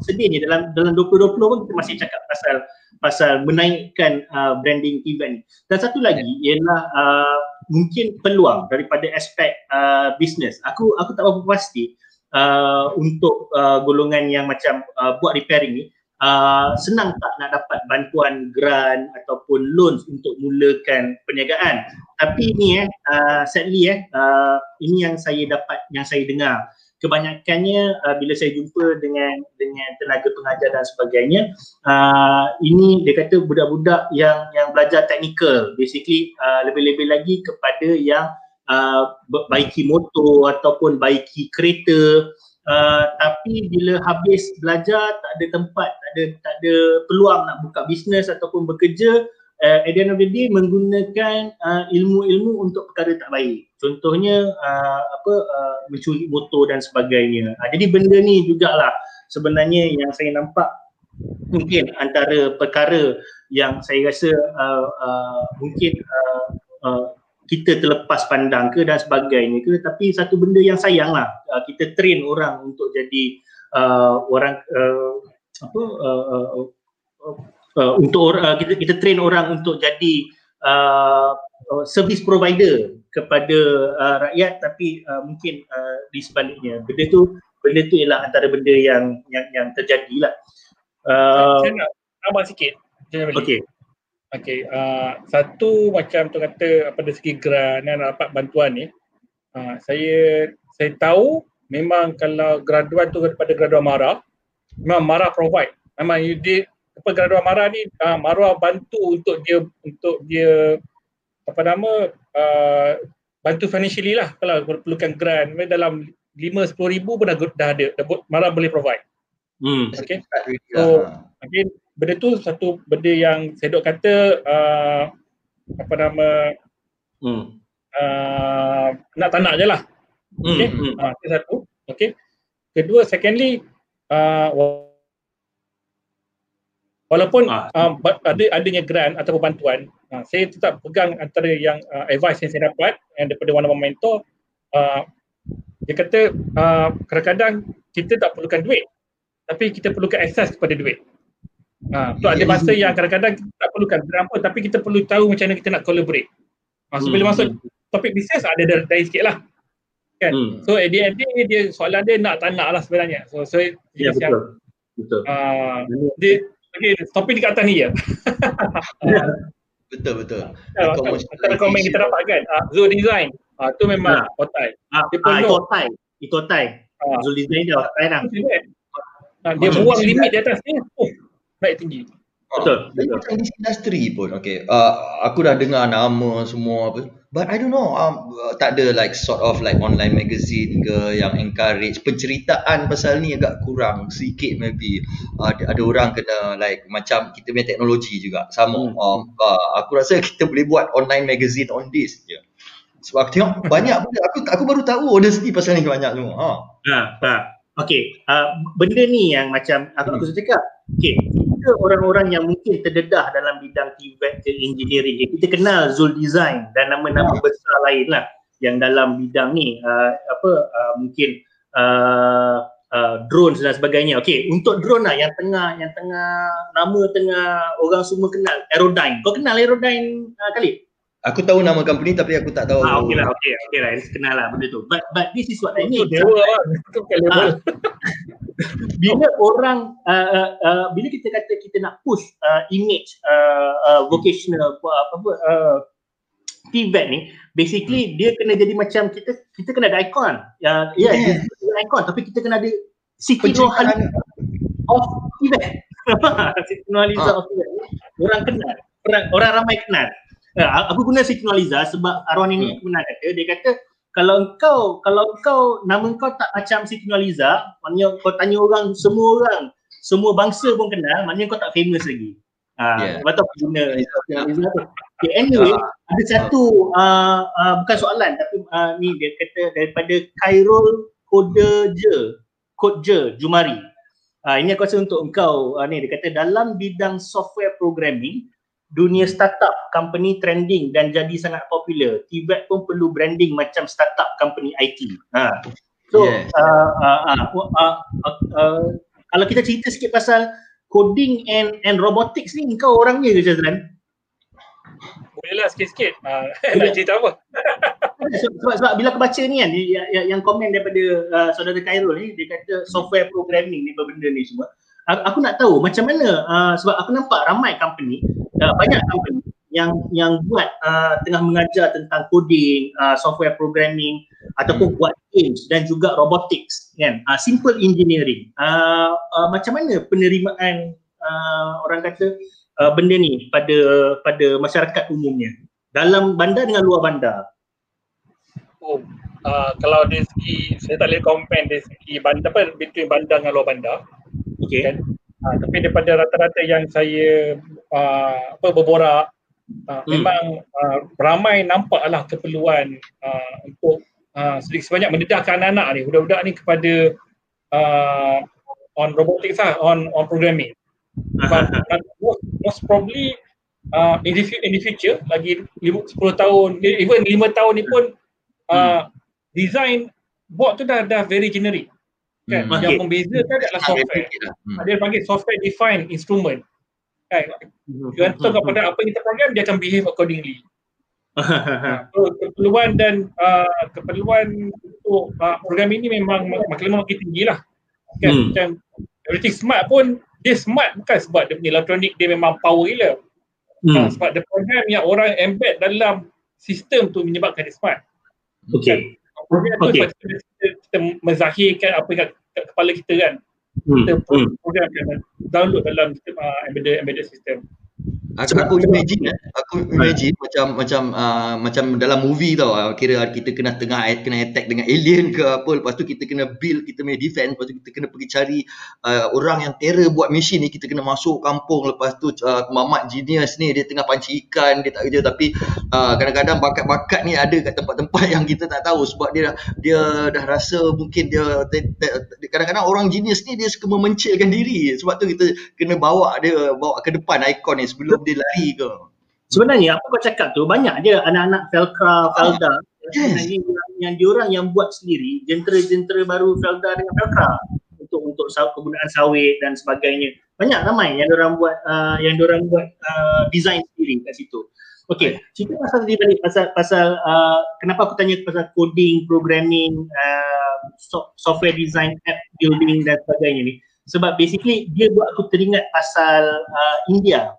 Speaker 1: sedihnya dalam dalam 2020 pun kita masih cakap pasal pasal menaikkan uh, branding event ni. Dan satu lagi ialah uh, mungkin peluang daripada aspek uh, bisnes. Aku aku tak berapa pasti uh, untuk uh, golongan yang macam uh, buat repairing ni uh, senang tak nak dapat bantuan grant ataupun loans untuk mulakan perniagaan. Tapi ni eh uh, sadly eh uh, ini yang saya dapat yang saya dengar. Kebanyakannya uh, bila saya jumpa dengan dengan tenaga pengajar dan sebagainya uh, ini dia kata budak-budak yang yang belajar teknikal. Basically uh, lebih-lebih lagi kepada yang uh, baiki motor ataupun baiki kereta uh, tapi bila habis belajar tak ada tempat tak ada tak ada peluang nak buka bisnes ataupun bekerja uh, at the end of the day menggunakan uh, ilmu-ilmu untuk perkara tak baik. Contohnya uh, apa uh, mencuri motor dan sebagainya. Uh, jadi benda ni jugalah sebenarnya yang saya nampak mungkin antara perkara yang saya rasa uh, uh, mungkin uh, uh, kita terlepas pandang ke dan sebagainya ke tapi satu benda yang sayang lah. Uh, kita train orang untuk jadi uh, orang uh, apa uh, uh, uh, uh, untuk uh, kita kita train orang untuk jadi uh, uh, service provider kepada uh, rakyat tapi uh, mungkin uh, di sebaliknya. Benda tu benda tu ialah antara benda yang yang yang terjadilah
Speaker 2: uh, saya nak tambah sikit. Okey okey uh, satu macam tu kata apa dari segi grant dan dapat bantuan ni uh, saya saya tahu memang kalau graduan tu daripada graduan Mara memang Mara provide memang you did apa graduan Mara ni uh, Marwah bantu untuk dia untuk dia apa nama uh, bantu financially lah kalau perlukan grant dalam 5 10 ribu pun dah, dah ada dah, Mara boleh provide. Hmm. Okay. So again benda tu satu benda yang saya dok kata uh, apa nama hmm. uh, nak tak nak je lah. Okay. Hmm. Uh, satu. Okay. Kedua secondly uh, Walaupun ah. uh, ada adanya grant atau bantuan, uh, saya tetap pegang antara yang uh, advice yang saya dapat yang daripada one of my mentor. Uh, dia kata uh, kadang-kadang kita tak perlukan duit tapi kita perlukan akses kepada duit. Ha, so ada masa yang kadang-kadang kita tak perlukan pun tapi kita perlu tahu macam mana kita nak collaborate. Ha, so hmm. bila masuk topik bisnes ada dari, dari sikit lah. Kan? Hmm. So at the end day, dia soalan dia nak tak nak lah sebenarnya. So, so
Speaker 1: ya, betul. Yang, betul. Uh,
Speaker 2: dia, okay, topik dekat atas ni ya.
Speaker 3: betul, betul.
Speaker 2: Antara komen kita dapat kan, uh, Zoo Design. Uh, tu memang ha. otai.
Speaker 1: Ah, dia ah, itu otai. Itu otai. Uh, Zoo Design dia otai lah.
Speaker 2: Dia buang limit di atas ni. Oh, naik tinggi.
Speaker 3: Betul. Betul. Di industri pun. Okay. Uh, aku dah dengar nama semua apa. But I don't know. Um, uh, tak ada like sort of like online magazine ke yang encourage penceritaan pasal ni agak kurang sikit maybe. Uh, ada, ada orang kena like macam kita punya teknologi juga. Sama. Hmm. Um, uh, aku rasa kita boleh buat online magazine on this je. Yeah. Sebab aku tengok banyak benda. Aku, aku baru tahu honestly pasal ni banyak semua. Ha.
Speaker 1: Ha, ha. Okay. Uh, benda ni yang macam aku, aku hmm. cakap. Okay kita orang-orang yang mungkin terdedah dalam bidang TVET ke engineering kita kenal Zul Design dan nama-nama oh. besar lain lah yang dalam bidang ni uh, apa uh, mungkin uh, uh, drones dan sebagainya. Okey, untuk drone lah yang tengah yang tengah nama tengah orang semua kenal Aerodyne. Kau kenal Aerodyne uh, kali?
Speaker 3: Aku tahu nama company tapi aku tak tahu.
Speaker 1: Ah, okey lah, okey, okey lah, kenal lah benda tu. But but this is what I mean.
Speaker 2: Dewa lah, itu level.
Speaker 1: bila orang uh, uh, uh, bila kita kata kita nak push uh, image uh, uh, vocational apa apa uh, TVET ni basically hmm. dia kena jadi macam kita kita kena ada ikon. Ya, ya, yeah, yeah. ikon tapi kita kena ada Siti Nurhaliza of TVET. Siti Nurhaliza ah. of TVET. Orang kenal, orang orang ramai kenal. Uh, aku guna Siti Nurhaliza sebab arwah ini hmm. pernah kata, dia kata kalau engkau kalau engkau nama engkau tak macam Siti Nurhaliza, maknanya kau tanya orang semua orang, semua bangsa pun kenal, maknanya kau tak famous lagi. Ah, yeah. aku guna tu. Okay, anyway, uh, ada satu uh, uh, bukan soalan tapi uh, ni dia kata daripada Khairul Kode Je, Kode Je Jumari. Uh, ini aku rasa untuk engkau uh, ni dia kata dalam bidang software programming dunia startup company trending dan jadi sangat popular. TVET pun perlu branding macam startup company IT. Ha. So yes. uh, uh, uh, uh, uh, uh, kalau kita cerita sikit pasal coding and and robotics ni kau orangnya ke Jazlan?
Speaker 2: Bolehlah sikit-sikit. Uh, nak cerita apa?
Speaker 1: sebab, sebab bila aku baca ni kan yang, yang komen daripada uh, saudara Khairul ni dia kata software programming ni benda ni semua aku nak tahu macam mana uh, sebab aku nampak ramai company uh, banyak company yang yang buat uh, tengah mengajar tentang coding, uh, software programming ataupun hmm. buat games dan juga robotics kan. Uh, simple engineering. Uh, uh, macam mana penerimaan uh, orang kata uh, benda ni pada pada masyarakat umumnya dalam bandar dengan luar bandar?
Speaker 2: Oh, uh, kalau dari segi saya tak boleh compare dari segi bandar apa between bandar dengan luar bandar. Okay. Kan? Uh, tapi daripada rata-rata yang saya uh, apa berborak uh, hmm. memang uh, ramai nampaklah keperluan uh, untuk uh, sedikit sebanyak mendedahkan anak-anak ni budak-budak ni kepada uh, on robotics lah, on on programming. But most, most probably uh, in, the, in the future lagi 10 tahun even 5 tahun ni pun uh, hmm. design board tu dah dah very generic kan hmm. yang okay. membezakan adalah software hmm. dia panggil software defined instrument kan hmm. you enter kepada apa yang kita program dia akan behave accordingly ha, so, keperluan dan uh, keperluan untuk uh, program ini memang makin lama makin tinggi lah kan hmm. macam everything smart pun dia smart bukan sebab dia punya elektronik dia memang power gila hmm. uh, sebab dia program yang orang embed dalam sistem tu menyebabkan dia smart
Speaker 1: Okay.
Speaker 2: Program okay. tu kita, kita, menzahirkan apa yang kat kepala kita kan. Hmm. Kita hmm. program kan download dalam uh, embedded embedded system.
Speaker 3: Aku, aku imagine eh. Aku imagine ha. macam macam uh, macam dalam movie tau. Uh, kira kita kena tengah kena attack dengan alien ke apa. Lepas tu kita kena build kita punya defense. Lepas tu kita kena pergi cari uh, orang yang terror buat mesin ni. Kita kena masuk kampung. Lepas tu uh, mamat genius ni dia tengah pancing ikan. Dia tak kerja. Tapi uh, kadang-kadang bakat-bakat ni ada kat tempat-tempat yang kita tak tahu. Sebab dia dia dah rasa mungkin dia kadang-kadang orang genius ni dia suka memencilkan diri. Sebab tu kita kena bawa dia bawa ke depan ikon ni sebelum dia lari ke?
Speaker 1: Sebenarnya apa kau cakap tu banyak je anak-anak Felcra, Felda ah, yes. yang, yang diorang yang buat sendiri jentera-jentera baru Felda dengan Felcra untuk untuk kegunaan sawit dan sebagainya. banyak ramai yang orang buat uh, yang orang buat uh, design sendiri kat situ Okay, cerita pasal tadi balik pasal pasal uh, kenapa aku tanya pasal coding, programming, uh, software design, app building dan sebagainya ni. Sebab basically dia buat aku teringat pasal uh, India.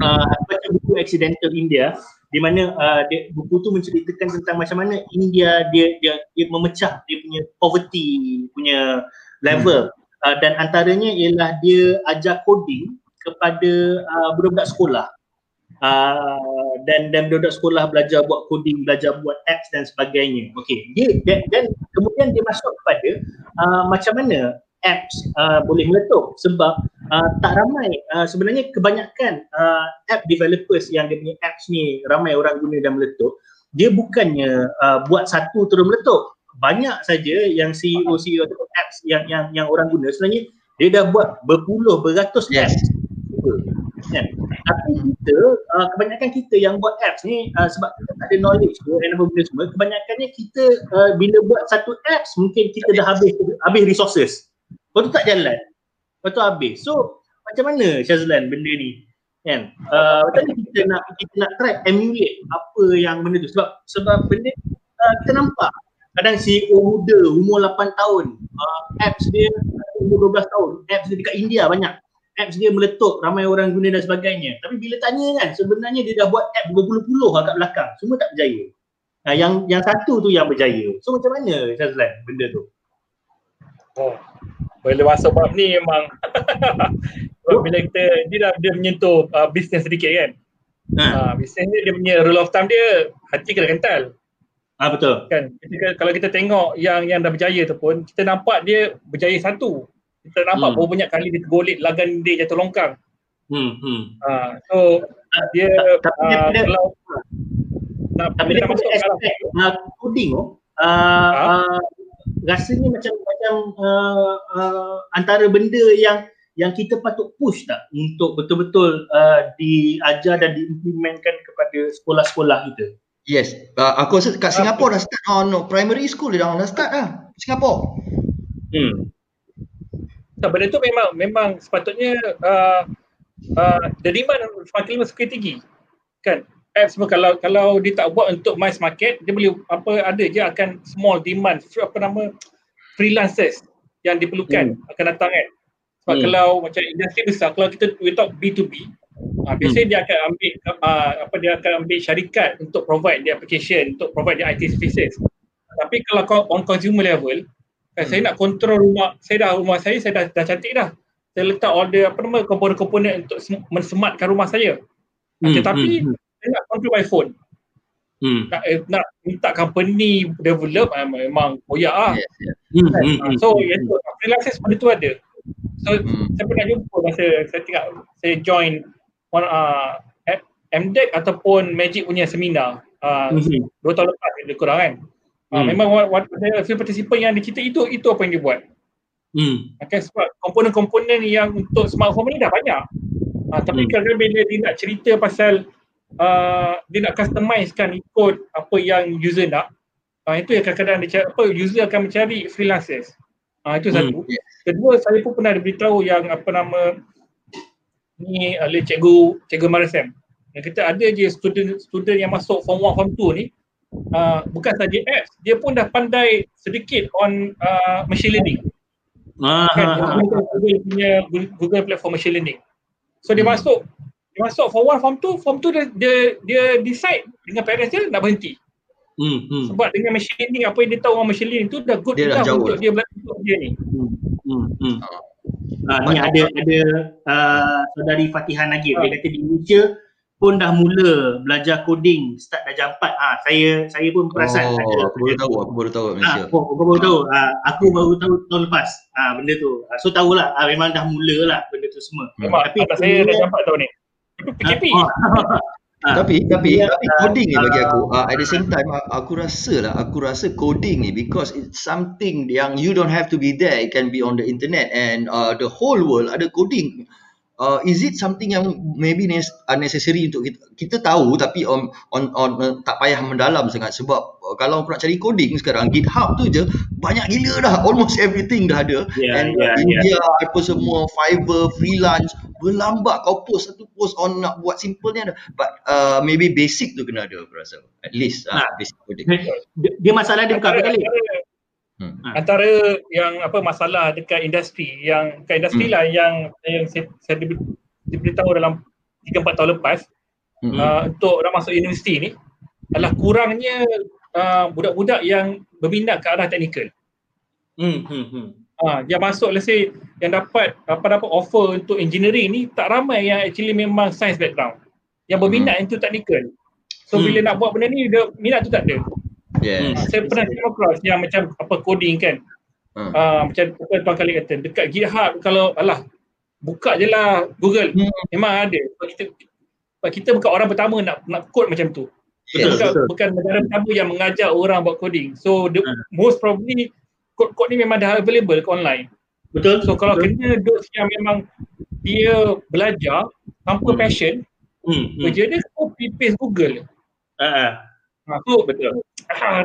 Speaker 1: Uh, baca buku Accidental India di mana uh, dia, buku tu menceritakan tentang macam mana India dia dia, dia memecah dia punya poverty punya level hmm. uh, dan antaranya ialah dia ajar coding kepada uh, budak-budak sekolah uh, dan dan budak sekolah belajar buat coding, belajar buat apps dan sebagainya. Okey, dia dan, dan kemudian dia masuk kepada uh, macam mana apps uh, boleh meletup sebab uh, tak ramai. Uh, sebenarnya kebanyakan uh, app developers yang dia punya apps ni ramai orang guna dan meletup dia bukannya uh, buat satu terus meletup. Banyak saja yang CEO CEO apps yang yang yang orang guna sebenarnya dia dah buat berpuluh beratus yes. apps kan? Tapi kita uh, kebanyakan kita yang buat apps ni uh, sebab kita tak ada knowledge tu and apa benda semua kebanyakannya kita uh, bila buat satu apps mungkin kita dah habis habis resources lepas tu tak jalan lepas tu habis so macam mana Syazlan benda ni kan uh, mana kita nak kita nak try emulate apa yang benda tu sebab sebab benda uh, kita nampak kadang CEO muda umur 8 tahun uh, apps dia umur 12 tahun apps dia dekat India banyak apps dia meletup, ramai orang guna dan sebagainya. Tapi bila tanya kan, sebenarnya dia dah buat app berpuluh-puluh kat belakang. Semua tak berjaya. Nah, yang yang satu tu yang berjaya. So macam mana Syazlan benda tu?
Speaker 2: Oh, bila masuk bab ni memang oh. bila kita, dia dah dia menyentuh uh, bisnes sedikit kan. Ha. Uh, bisnes ni dia punya rule of thumb dia hati kena kental.
Speaker 1: Ah betul.
Speaker 2: Kan kita, kalau kita tengok yang yang dah berjaya tu pun kita nampak dia berjaya satu kita nampak hmm. berapa banyak kali dia tergolek lagan dia jatuh longkang. Hmm. hmm. Uh, so dia tapi uh, dia, kalau
Speaker 1: nak tapi dia masuk dalam coding oh uh, ha? uh, rasanya macam macam uh, uh, antara benda yang yang kita patut push tak untuk betul-betul uh, diajar dan diimplementkan kepada sekolah-sekolah kita.
Speaker 3: Yes, uh, aku rasa kat Singapura dah start on no, primary school dia dah, dah start lah. Singapura. Hmm.
Speaker 2: Tak, benda tu memang memang sepatutnya uh, uh, the demand semakin lama semakin tinggi. Kan? Apps semua kalau kalau dia tak buat untuk mass market, dia boleh apa ada je akan small demand apa nama freelancers yang diperlukan hmm. akan datang kan. Sebab hmm. kalau macam industri besar, kalau kita we talk B2B, uh, biasanya hmm. dia akan ambil uh, apa dia akan ambil syarikat untuk provide the application, untuk provide the IT services. Tapi kalau kau on consumer level, Kan saya nak kontrol rumah, saya dah rumah saya saya dah, dah cantik dah. Saya letak order apa nama komponen-komponen untuk mensematkan rumah saya. Hmm, Tetapi hmm, saya nak kontrol by phone. Hmm. Nak, eh, nak minta company develop uh, memang koyak lah. Yes, yes. Hmm, kan? hmm, hmm, so, hmm, itu, hmm. freelance benda tu ada. So, hmm. saya pernah jumpa masa saya tengok, saya join one, uh, MDEC ataupun Magic punya seminar uh, hmm. dua tahun lepas lebih kurang kan. Ah, hmm. memang what, what, few participant yang dia cerita itu, itu apa yang dia buat. Hmm. Okay, sebab komponen-komponen yang untuk smartphone ni dah banyak. Uh, tapi hmm. kadang-kadang bila dia nak cerita pasal uh, dia nak customizekan ikut apa yang user nak, uh, itu yang kadang-kadang dia cari, apa, user akan mencari freelancers. Uh, itu satu. Hmm. Kedua, saya pun pernah beritahu yang apa nama ni oleh cikgu, cikgu Marisem. Yang kita ada je student-student yang masuk form 1, form 2 ni, uh, bukan saja apps, dia pun dah pandai sedikit on uh, machine learning. Ah, kan, Google, Google punya Google platform machine learning. So dia hmm. masuk, masuk form one, form two, form two dia, dia, dia decide dengan parents dia nak berhenti. Hmm, hmm. Sebab dengan machine learning, apa yang dia tahu orang machine learning tu dah good dia dah untuk dia belajar untuk dia ni. Hmm, hmm,
Speaker 1: hmm. Uh, ni ada ada uh, saudari Fatihah Nagib, uh. dia kata di Indonesia pun dah mula belajar coding start dah jam 4 ah saya saya pun perasan
Speaker 3: oh, ada aku baru tahu aku baru tahu Malaysia.
Speaker 1: Ah, aku, aku baru tahu ah, aku baru tahu tahun lepas ah benda tu. Ah, so tahulah ah, memang dah mula lah benda tu semua.
Speaker 2: Memang, tapi saya dah jam 4 tahun ni. PKP.
Speaker 3: Ah, tapi tapi tapi coding ni bagi aku. uh, at the same time aku rasa lah aku rasa coding ni because it's something yang you don't have to be there. It can be on the internet and uh, the whole world ada coding uh, is it something yang maybe unnecessary untuk kita kita tahu tapi on on, on uh, tak payah mendalam sangat? Sebab uh, kalau aku nak cari coding sekarang GitHub tu je banyak gila dah. Almost everything dah ada. Yeah, and yeah, India yeah. apa semua Fiverr freelance berlambat kau post satu post on nak buat simple ni ada. But uh, maybe basic tu kena ada aku rasa. At least uh, nah, basic coding.
Speaker 1: Dia, dia masalah dia bukan kali
Speaker 2: Hmm. Ha. Antara yang apa masalah dekat industri yang dekat industri hmm. lah yang yang saya, saya diberitahu dalam 3 4 tahun lepas hmm. uh, untuk orang masuk universiti ni adalah kurangnya uh, budak-budak yang berminat ke arah teknikal. Hmm hmm hmm. Uh, yang masuk let's say yang dapat apa dapat offer untuk engineering ni tak ramai yang actually memang science background. Yang berminat hmm. into technical. So hmm. bila nak buat benda ni dia minat tu tak ada. Yes. Hmm. Saya pernah tengok cross yang macam apa coding kan. Hmm. Uh, macam apa tuan kali kata dekat GitHub kalau alah buka je lah Google hmm. memang ada. Sebab kita sebab kita bukan orang pertama nak nak code macam tu. Yes, bukan, betul. bukan negara pertama yang mengajar orang buat coding. So the hmm. most probably code-code ni memang dah available ke online. Betul. So kalau betul. kena dos yang memang dia belajar tanpa hmm. passion, hmm. kerja dia copy paste Google. Uh-huh. Ha, tu betul ha,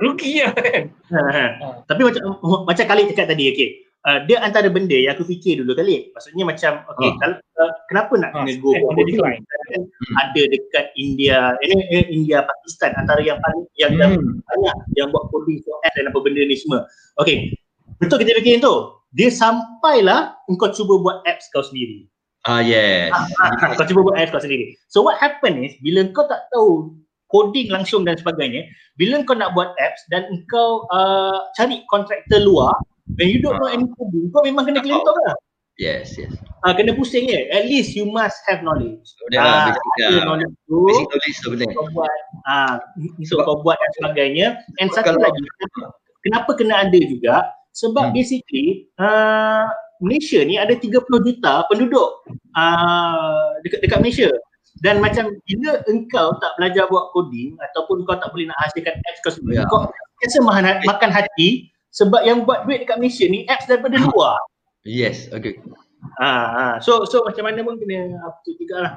Speaker 2: rugi lah kan. Ha, ha.
Speaker 1: ha. Tapi macam macam kali cakap tadi, okay. Uh, dia antara benda yang aku fikir dulu kali. Maksudnya macam, okay, ha. kalau, uh, kenapa nak ha, kena go the decline? Kan hmm. Ada dekat India, ini eh, India, Pakistan antara yang paling yang hmm. banyak yang buat coding for app dan apa benda ni semua. Okay, betul kita fikir tu. Dia sampailah engkau cuba buat apps kau sendiri.
Speaker 3: Ah uh, yes. Ha,
Speaker 1: ha, kau cuba buat apps kau sendiri. So what happen is bila kau tak tahu coding langsung dan sebagainya bila kau nak buat apps dan kau uh, cari kontraktor luar when you don't know any coding kau memang kena kelentor lah.
Speaker 3: Yes yes.
Speaker 1: Uh, kena pusing je. At least you must have knowledge.
Speaker 3: Oh, uh, basic, uh, knowledge tu. basic knowledge tu
Speaker 1: boleh kau buat uh, so kau buat dan sebagainya. And satu lagi kenapa kena ada juga? Sebab hmm. basically uh, Malaysia ni ada 30 juta penduduk uh, dekat dekat Malaysia dan macam bila engkau tak belajar buat coding ataupun kau tak boleh nak hasilkan apps kau sendiri yeah. kau rasa makan, makan hati sebab yang buat duit dekat Malaysia ni apps daripada luar
Speaker 3: yes okay
Speaker 1: ah ha, ha. so so macam mana pun kena apa tu juga lah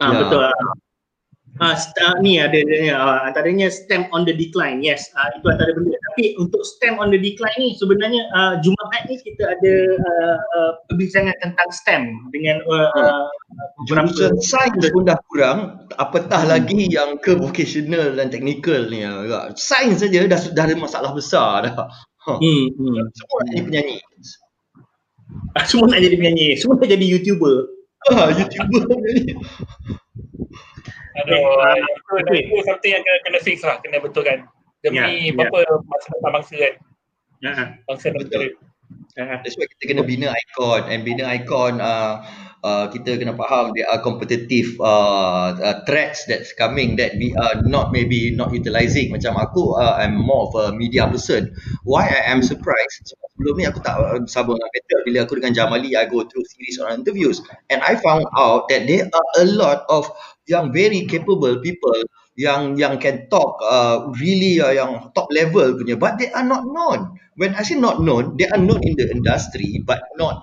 Speaker 1: ah yeah. betul lah Ah, uh, ni ada uh, antaranya stamp on the decline. Yes, uh, itu antara benda. Tapi untuk stamp on the decline ni sebenarnya uh, Jumaat ni kita ada uh, uh, perbincangan tentang stamp dengan uh, uh,
Speaker 3: jurusan sains pun dah kurang, apatah hmm. lagi yang ke vocational dan technical ni agak. Sains saja dah dah ada masalah besar dah. Hmm. hmm. Semua nak jadi penyanyi.
Speaker 1: Semua nak jadi penyanyi. Semua nak jadi YouTuber.
Speaker 3: Ah, YouTuber.
Speaker 2: Aduh, uh, itu, okay. itu something yang kena, kena fix lah, kena betulkan. Demi yeah, ya. berapa yeah. masa depan bangsa kan. Yeah. Bangsa dan negara.
Speaker 3: That's why kita kena bina ikon and bina ikon uh, uh, kita kena faham there are competitive uh, uh, threats that's coming that we are not maybe not utilizing. Macam aku uh, I'm more of a media person. Why I am surprised? Sebelum ni aku tak sabar dengan Peter. Bila aku dengan Jamali I go through series of interviews. And I found out that there are a lot of yang very capable people yang yang can talk uh, really uh, yang top level punya. But they are not known. When i say not known they are known in the industry but not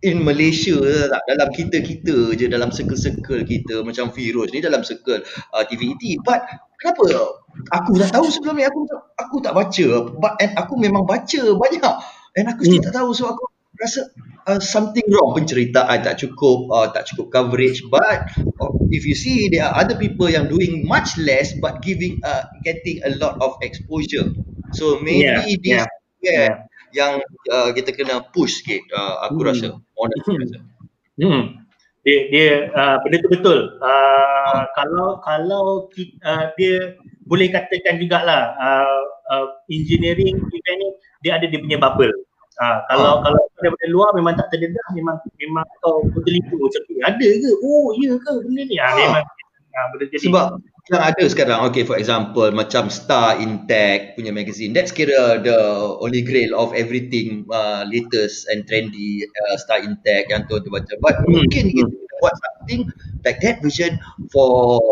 Speaker 3: in Malaysia tak dalam kita-kita je dalam circle-circle kita macam virus ni dalam circle uh, TVET but kenapa? Aku dah tahu sebelum ni aku aku tak baca. But and aku memang baca banyak. And aku still hmm. tak tahu so aku rasa uh, something wrong. Penceritaan tak cukup uh, tak cukup coverage. But uh, if you see there are other people yang doing much less but giving uh, getting a lot of exposure. So maybe yeah, this yeah. Yeah, yang uh, kita kena push sikit uh, aku hmm. rasa honest hmm. rasa
Speaker 1: hmm. dia dia uh, benda tu betul uh, hmm. kalau kalau kita, uh, dia boleh katakan jugalah uh, uh, engineering event ni dia ada dia punya bubble Ha, kalau ha. kalau daripada luar memang tak terdedah memang memang kau bergelipu macam. Ada ke? Oh, ya ke benda ni? Ha, ha. memang
Speaker 3: ha, benda jadi. Sebab yang ada sekarang, okay for example macam Star Intech punya magazine, that's kira the only grail of everything uh, latest and trendy uh, Star Intech yang tu tu baca. But hmm. mungkin kita buat something like that vision for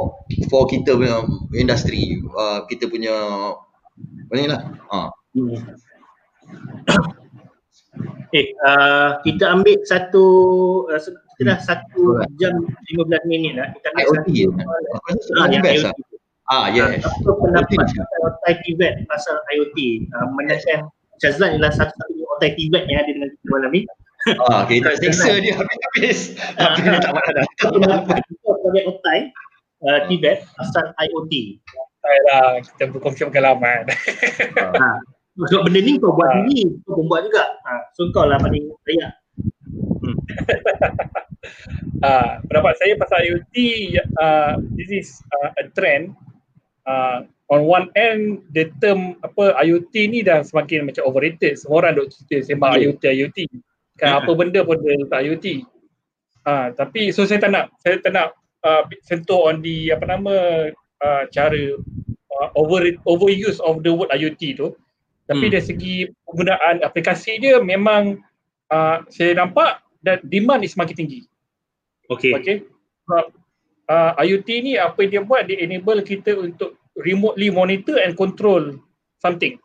Speaker 3: for kita punya industri, uh, kita punya ni lah. Ha. Hmm.
Speaker 1: Eh, uh, kita ambil satu uh, kita dah satu jam 15 minit lah. Kita
Speaker 3: nak IoT ya? Ah, yang IoT. Ah, yes.
Speaker 1: Apa pendapat pasal otai TVET pasal IoT? Uh, Menandakan Syazlan ialah satu-satunya otai TVET yang ada dengan kita malam ni.
Speaker 3: Ah, okay, tak seksa dia habis-habis. Tapi dia tak mahu datang.
Speaker 1: Kita sebagai otai uh, TVET pasal IoT.
Speaker 2: Baiklah, kita berkongsi pengalaman.
Speaker 1: ha. Sebab benda ni kau buat sendiri, kau pun buat juga. Ha. So kau lah paling layak.
Speaker 2: Hmm. uh, pendapat saya pasal IoT, uh, this is uh, a trend. Uh, on one end, the term apa IoT ni dah semakin macam overrated. Semua orang duk cerita sembang yeah. IoT, IoT. Kan yeah. apa benda pun dia letak IoT. Uh, tapi so saya tak nak, saya tak nak uh, sentuh on the apa nama uh, cara uh, over overuse of the word IoT tu. Tapi hmm. dari segi penggunaan aplikasi dia memang uh, saya nampak dan demand is semakin tinggi.
Speaker 1: Okay.
Speaker 2: Okay. Uh, uh, IoT ni apa dia buat dia enable kita untuk remotely monitor and control something.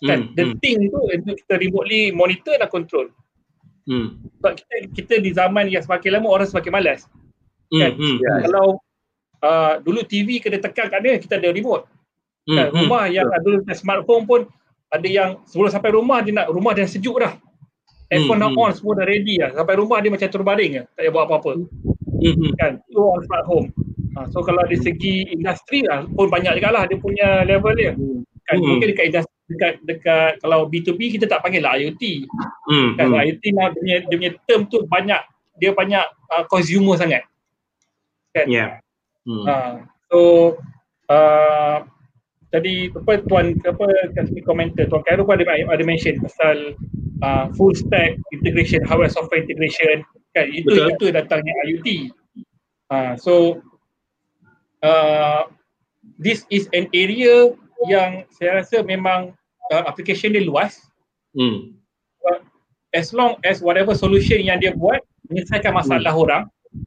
Speaker 2: Kan? Hmm. The hmm. thing tu untuk kita remotely monitor dan control. Hmm. Sebab kita kita di zaman yang semakin lama orang semakin malas. Hmm. Kan? Hmm. Kalau uh, dulu TV kena tekan kat dia kita ada remote. Hmm. Kan? Rumah hmm. yang ada smartphone pun ada yang sebelum sampai rumah dia nak rumah dah sejuk dah. Aircon dah hmm. on semua dah ready dah. Sampai rumah dia macam terbaring je. Tak payah buat apa-apa. Hmm. Kan? Itu on smart home. Ha, so kalau dari segi industri lah pun banyak juga lah dia punya level dia. Kan? Hmm. Mungkin dekat industri dekat dekat kalau B2B kita tak panggil lah IoT. Hmm. Kan? Hmm. IoT lah dia punya, dia punya term tu banyak dia banyak uh, consumer sangat. Kan?
Speaker 1: Yeah.
Speaker 2: Hmm. Uh, so uh, tadi apa tuan apa kasih komentar tuan Khairul pun ada ada mention pasal uh, full stack integration hardware software integration kan itu Betul. itu datangnya IoT. Uh, so uh, this is an area yang saya rasa memang uh, application dia luas. Hmm. as long as whatever solution yang dia buat menyelesaikan masalah hmm. orang,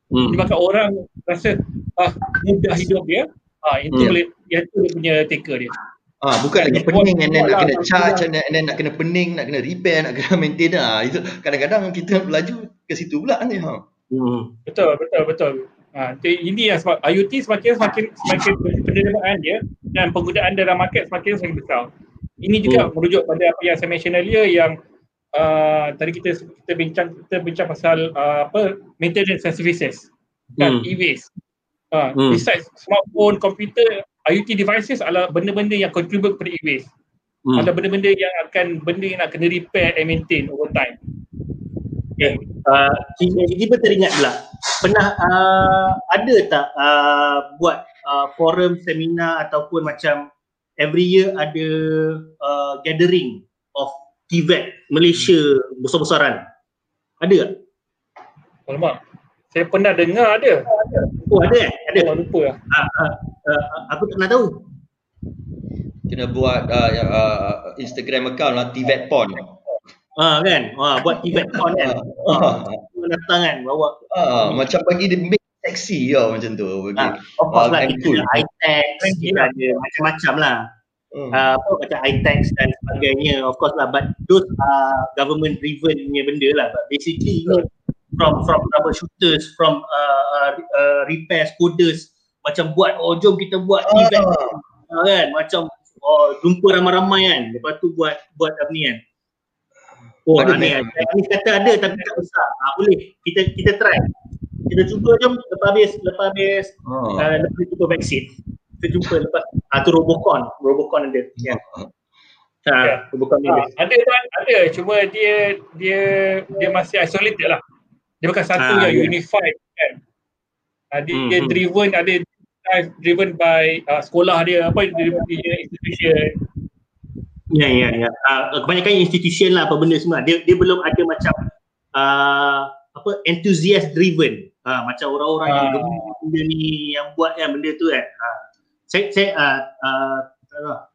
Speaker 2: hmm. Sebab orang rasa ah mudah hidup dia, ah itu yeah. boleh yang tu dia punya taker dia.
Speaker 3: Ah bukan lagi pening and then nak kena charge and then nak kena pening, nak kena repair, nak kena maintain ah itu kadang-kadang kita berlaju ke situ pula ni ha.
Speaker 2: Hmm. Betul betul betul. Ha, ini yang sebab IoT semakin semakin semakin penerimaan dia dan penggunaan dalam market semakin semakin besar. Ini juga hmm. merujuk pada apa yang saya mention earlier yang uh, tadi kita kita bincang kita bincang pasal uh, apa maintenance and services kan hmm. e-waste. Uh, hmm. Besides smartphone, komputer, IoT devices adalah benda-benda yang contribute kepada e-waste. Hmm. Adalah benda-benda yang akan benda yang nak kena repair and maintain over time.
Speaker 1: Okay. Uh, tiba teringat pula. Pernah uh, ada tak uh, buat uh, forum, seminar ataupun macam every year ada uh, gathering of TVET Malaysia besar-besaran? Ada tak?
Speaker 2: Alamak, saya pernah dengar ada.
Speaker 1: Oh ada eh? Ada?
Speaker 2: Oh, lupa lah.
Speaker 1: Uh, uh, uh, aku tak pernah tahu.
Speaker 3: Kena buat uh, uh, Instagram account lah, TVET Pon.
Speaker 1: Ah kan? Wah, buat TVET Pon kan? Ah, datang kan, bawa.
Speaker 3: Ah, macam bagi dia make seksi ya macam tu. Bagi.
Speaker 1: Ah, of course lah, kita cool. high-tech, kita ada macam-macam lah. Hmm. Uh, apa macam iTax dan sebagainya of course lah but those are government driven punya benda lah but basically hmm. from from troubleshooters from uh, uh, uh, repairs coders macam buat oh jom kita buat ah. event uh, kan? Macam oh jumpa ramai-ramai kan? Lepas tu buat buat apa ni kan? Oh ada ni ni kata ada tapi tak besar. Ah, boleh. Kita kita try. Kita cuba jom lepas habis lepas habis. Oh. uh, lepas cuba vaksin. Kita jumpa lepas ah tu Robocon. Robocon ada ya. Yeah. ha. Robocon
Speaker 2: ha, ada. kan ada. Cuma dia dia dia masih isolated lah. Dia bukan satu ha, yang yeah. unified kan? Ha, dia, hmm, dia hmm. driven ada driven by uh, sekolah dia apa dia, dia institution
Speaker 1: Ya ya ya. Uh, kebanyakan institution lah apa benda semua. Dia dia belum ada macam uh, apa enthusiast driven. uh, macam orang-orang uh. yang gemuk benda ni yang buat yang benda tu kan. Uh, saya saya uh, uh,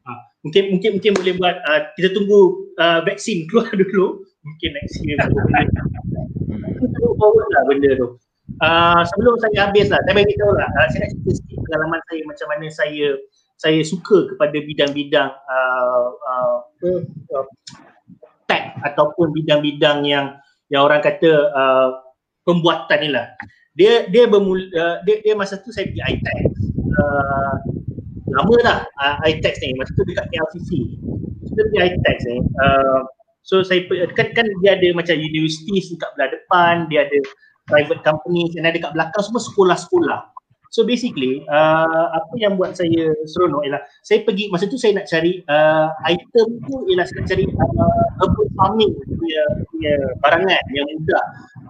Speaker 1: uh, mungkin mungkin mungkin boleh buat uh, kita tunggu uh, vaksin keluar dulu mungkin next year kita forward lah benda tu uh, sebelum saya habis lah saya bagi tahu lah uh, saya nak cerita sikit pengalaman saya macam mana saya saya suka kepada bidang-bidang uh, uh, tech ataupun bidang-bidang yang yang orang kata uh, pembuatan ni lah. Dia dia bermula uh, dia, dia masa tu saya pergi iTech. Uh, lama dah uh, iTech ni masa tu dekat KLCC. Kita pergi iTech ni. Uh, so saya kan kan dia ada macam universiti dekat belah depan, dia ada private company dan ada dekat belakang semua sekolah-sekolah. So basically uh, apa yang buat saya seronok ialah saya pergi masa tu saya nak cari uh, item tu ialah saya nak cari uh, urban farming punya, punya barangan yang mudah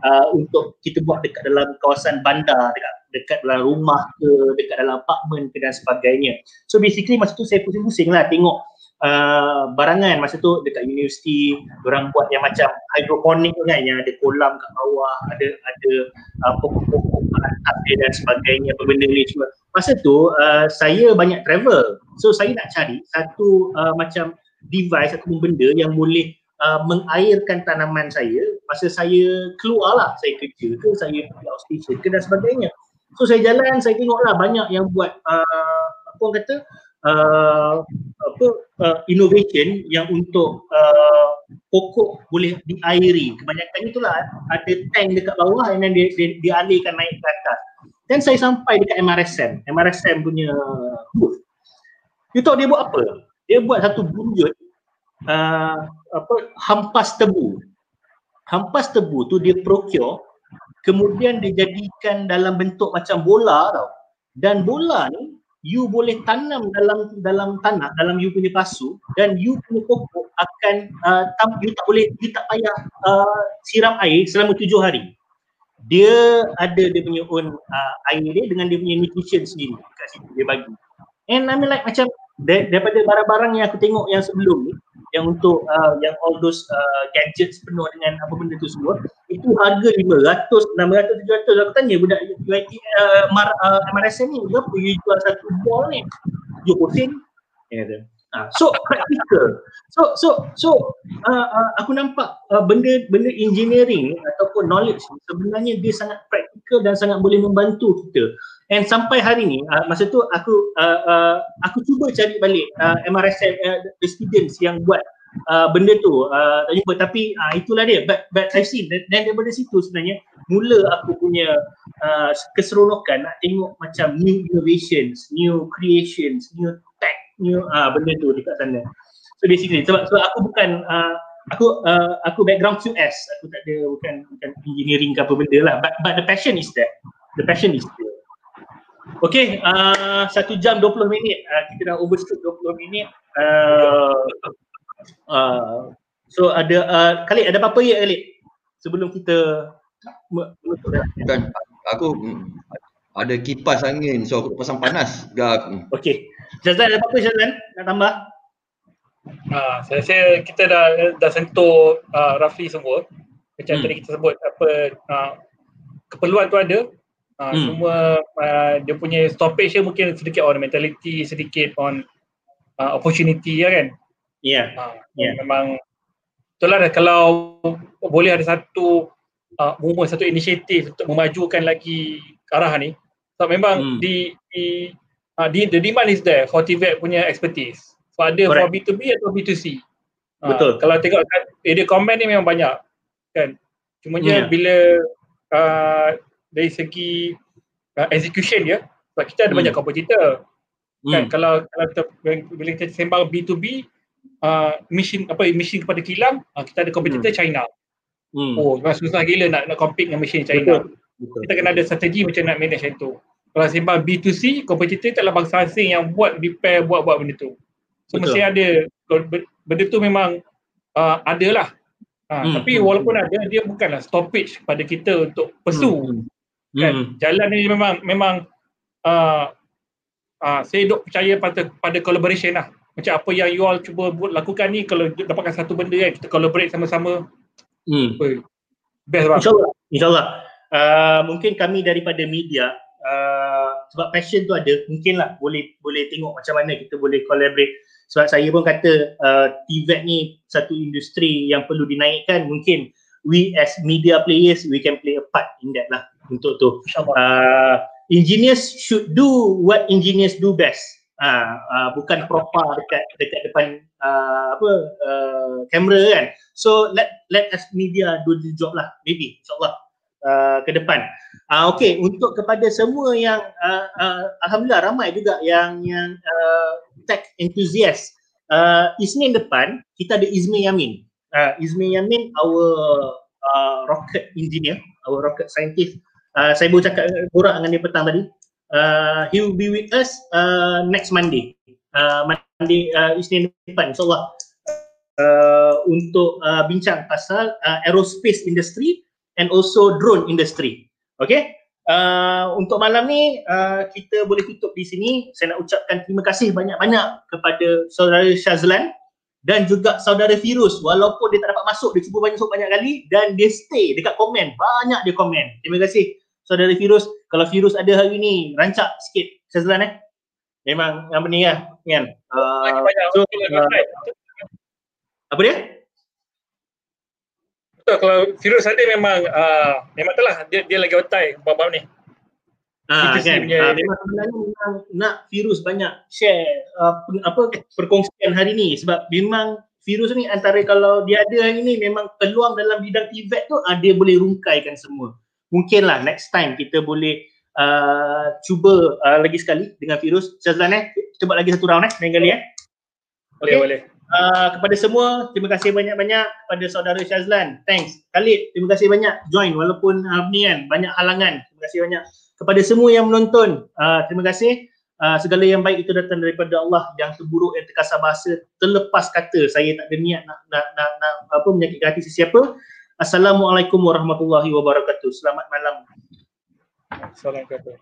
Speaker 1: uh, untuk kita buat dekat dalam kawasan bandar dekat dekat dalam rumah ke dekat dalam apartment ke dan sebagainya. So basically masa tu saya pusing-pusing lah tengok uh, barangan masa tu dekat universiti orang buat yang macam hidroponik kan yang ada kolam kat bawah ada ada uh, pokok-pokok dia dan sebagainya apa benda ni semua. Masa tu uh, saya banyak travel. So saya nak cari satu uh, macam device atau benda yang boleh uh, mengairkan tanaman saya masa saya keluar lah saya kerja ke saya pergi outstation ke dan sebagainya. So saya jalan saya tengok lah banyak yang buat uh, apa orang kata uh, apa uh, innovation yang untuk uh, pokok boleh diairi. Kebanyakan itulah ada tank dekat bawah dan dia, dia dialihkan naik ke atas. Dan saya sampai dekat MRSM MRSM punya booth. You tahu dia buat apa? Dia buat satu bunjut uh, apa hampas tebu. Hampas tebu tu dia procure kemudian dijadikan dalam bentuk macam bola tau. Dan bola ni you boleh tanam dalam dalam tanah dalam you punya pasu dan you punya pokok akan uh, tam, you tak boleh you tak payah uh, siram air selama tujuh hari. Dia ada dia punya own uh, air dia dengan dia punya nutrition sendiri kat situ dia bagi. And I mean like macam daripada barang-barang yang aku tengok yang sebelum ni yang untuk uh, yang all those uh, gadgets penuh dengan apa benda tu semua itu harga 500 600 700 aku tanya budak UIT uh, Mar, uh, MRSM ni berapa you jual satu ball ni? 70 sen ya so practical. So so so uh, uh, aku nampak uh, benda benda engineering ataupun knowledge sebenarnya dia sangat practical dan sangat boleh membantu kita And sampai hari ni, uh, masa tu aku uh, uh, aku cuba cari balik uh, MRSM uh, the students yang buat uh, benda tu uh, tak jumpa tapi uh, itulah dia but, but I've seen dan daripada situ sebenarnya mula aku punya uh, keseronokan nak tengok macam new innovations, new creations, new tech, new uh, benda tu dekat sana. So basically sebab sebab aku bukan uh, aku uh, aku background QS, aku tak ada bukan bukan engineering ke apa benda lah but, but the passion is there. The passion is there. Okay, uh, satu jam 20 minit. Uh, kita dah overshoot 20 minit. Uh, uh, so ada, uh, Khalid ada apa-apa ya Khalid? Sebelum kita
Speaker 3: Dan aku ada kipas angin so aku pasang panas gak aku.
Speaker 1: Okay. Jazan ada apa-apa Jazan? Nak tambah?
Speaker 2: Uh, saya rasa kita dah dah sentuh uh, roughly semua. Macam hmm. tadi kita sebut apa uh, keperluan tu ada Uh, hmm. Semua uh, dia punya stoppage dia mungkin sedikit on mentality, sedikit on uh, opportunity ya kan?
Speaker 1: Ya. Yeah. Uh,
Speaker 2: yeah. Memang itulah kalau boleh ada satu uh, movement, satu inisiatif untuk memajukan lagi arah ni. So memang hmm. di di uh, di the demand is there for TVET punya expertise. So ada Correct. for B2B atau B2C. Uh, Betul. Kalau tengok area comment ni memang banyak kan. Cuma yeah. bila uh, dari segi uh, execution ya sebab kita ada hmm. banyak kompetitor kan? hmm. kan kalau kalau kita bila kita sembang B2B uh, mission apa mission kepada kilang uh, kita ada kompetitor hmm. China hmm. oh memang susah gila nak nak compete dengan mesin China Betul. Betul. kita kena ada strategi macam nak manage itu kalau sembang B2C kompetitor itu adalah bangsa asing yang buat repair buat-buat benda tu so Betul. mesti ada benda tu memang uh, ada lah Ha, hmm, tapi hmm, walaupun hmm. ada dia bukanlah stoppage pada kita untuk pursue hmm, kan? Hmm. jalan ni memang memang uh, uh, saya duk percaya pada pada collaboration lah. Macam apa yang you all cuba buat lakukan ni kalau dapatkan satu benda kan kita collaborate sama-sama. Hmm.
Speaker 1: best lah. Insyaallah insyaallah. Uh, mungkin kami daripada media uh, sebab passion tu ada mungkin lah boleh boleh tengok macam mana kita boleh collaborate. Sebab saya pun kata uh, TVET ni satu industri yang perlu dinaikkan. Mungkin we as media players we can play a part in that lah untuk tu. Uh, engineers should do what engineers do best. Uh, uh, bukan proper dekat dekat depan uh, apa uh, kamera kan. So let let us media do the job lah maybe insyaallah. uh, ke depan. Uh, okay, untuk kepada semua yang uh, uh, alhamdulillah ramai juga yang yang uh, tech enthusiast. Uh, Isnin depan kita ada Izmi Yamin. Uh, Izmi Yamin our uh, rocket engineer, our rocket scientist. Uh, saya baru cakap borak dengan dia petang tadi. Uh, he will be with us uh, next Monday. Uh, Monday uh, Isnin depan insyaallah uh, untuk uh, bincang pasal uh, aerospace industry and also drone industry. Okay? Uh, untuk malam ni uh, kita boleh tutup di sini. Saya nak ucapkan terima kasih banyak-banyak kepada saudara Shazlan dan juga saudara Firuz walaupun dia tak dapat masuk dia cuba banyak banyak kali dan dia stay dekat komen banyak dia komen terima kasih saudara Firuz kalau Firuz ada hari ni rancak sikit. Shazlan eh? Memang yang penting lah kan? Uh, so, uh, apa dia?
Speaker 2: Betul, kalau virus ada memang uh, memang telah. Dia, dia lagi otai bab-bab ni.
Speaker 1: Ah, kan? Punya, uh, memang sebenarnya memang nak virus banyak share uh, apa perkongsian hari ni. Sebab memang virus ni antara kalau dia ada hari ni memang peluang dalam bidang TVET tu uh, dia boleh rungkaikan semua. Mungkinlah next time kita boleh uh, cuba uh, lagi sekali dengan virus. Syazlan eh, kita buat lagi satu round eh, lain kali eh.
Speaker 2: Boleh, okay. boleh.
Speaker 1: Uh, kepada semua, terima kasih banyak-banyak kepada saudara Syazlan. Thanks. Khalid, terima kasih banyak join walaupun uh, ni kan banyak halangan. Terima kasih banyak. Kepada semua yang menonton, uh, terima kasih. Uh, segala yang baik itu datang daripada Allah yang terburuk yang terkasar bahasa terlepas kata saya tak ada niat nak, nak, nak, nak apa menyakitkan hati sesiapa Assalamualaikum warahmatullahi wabarakatuh. Selamat malam.
Speaker 2: Assalamualaikum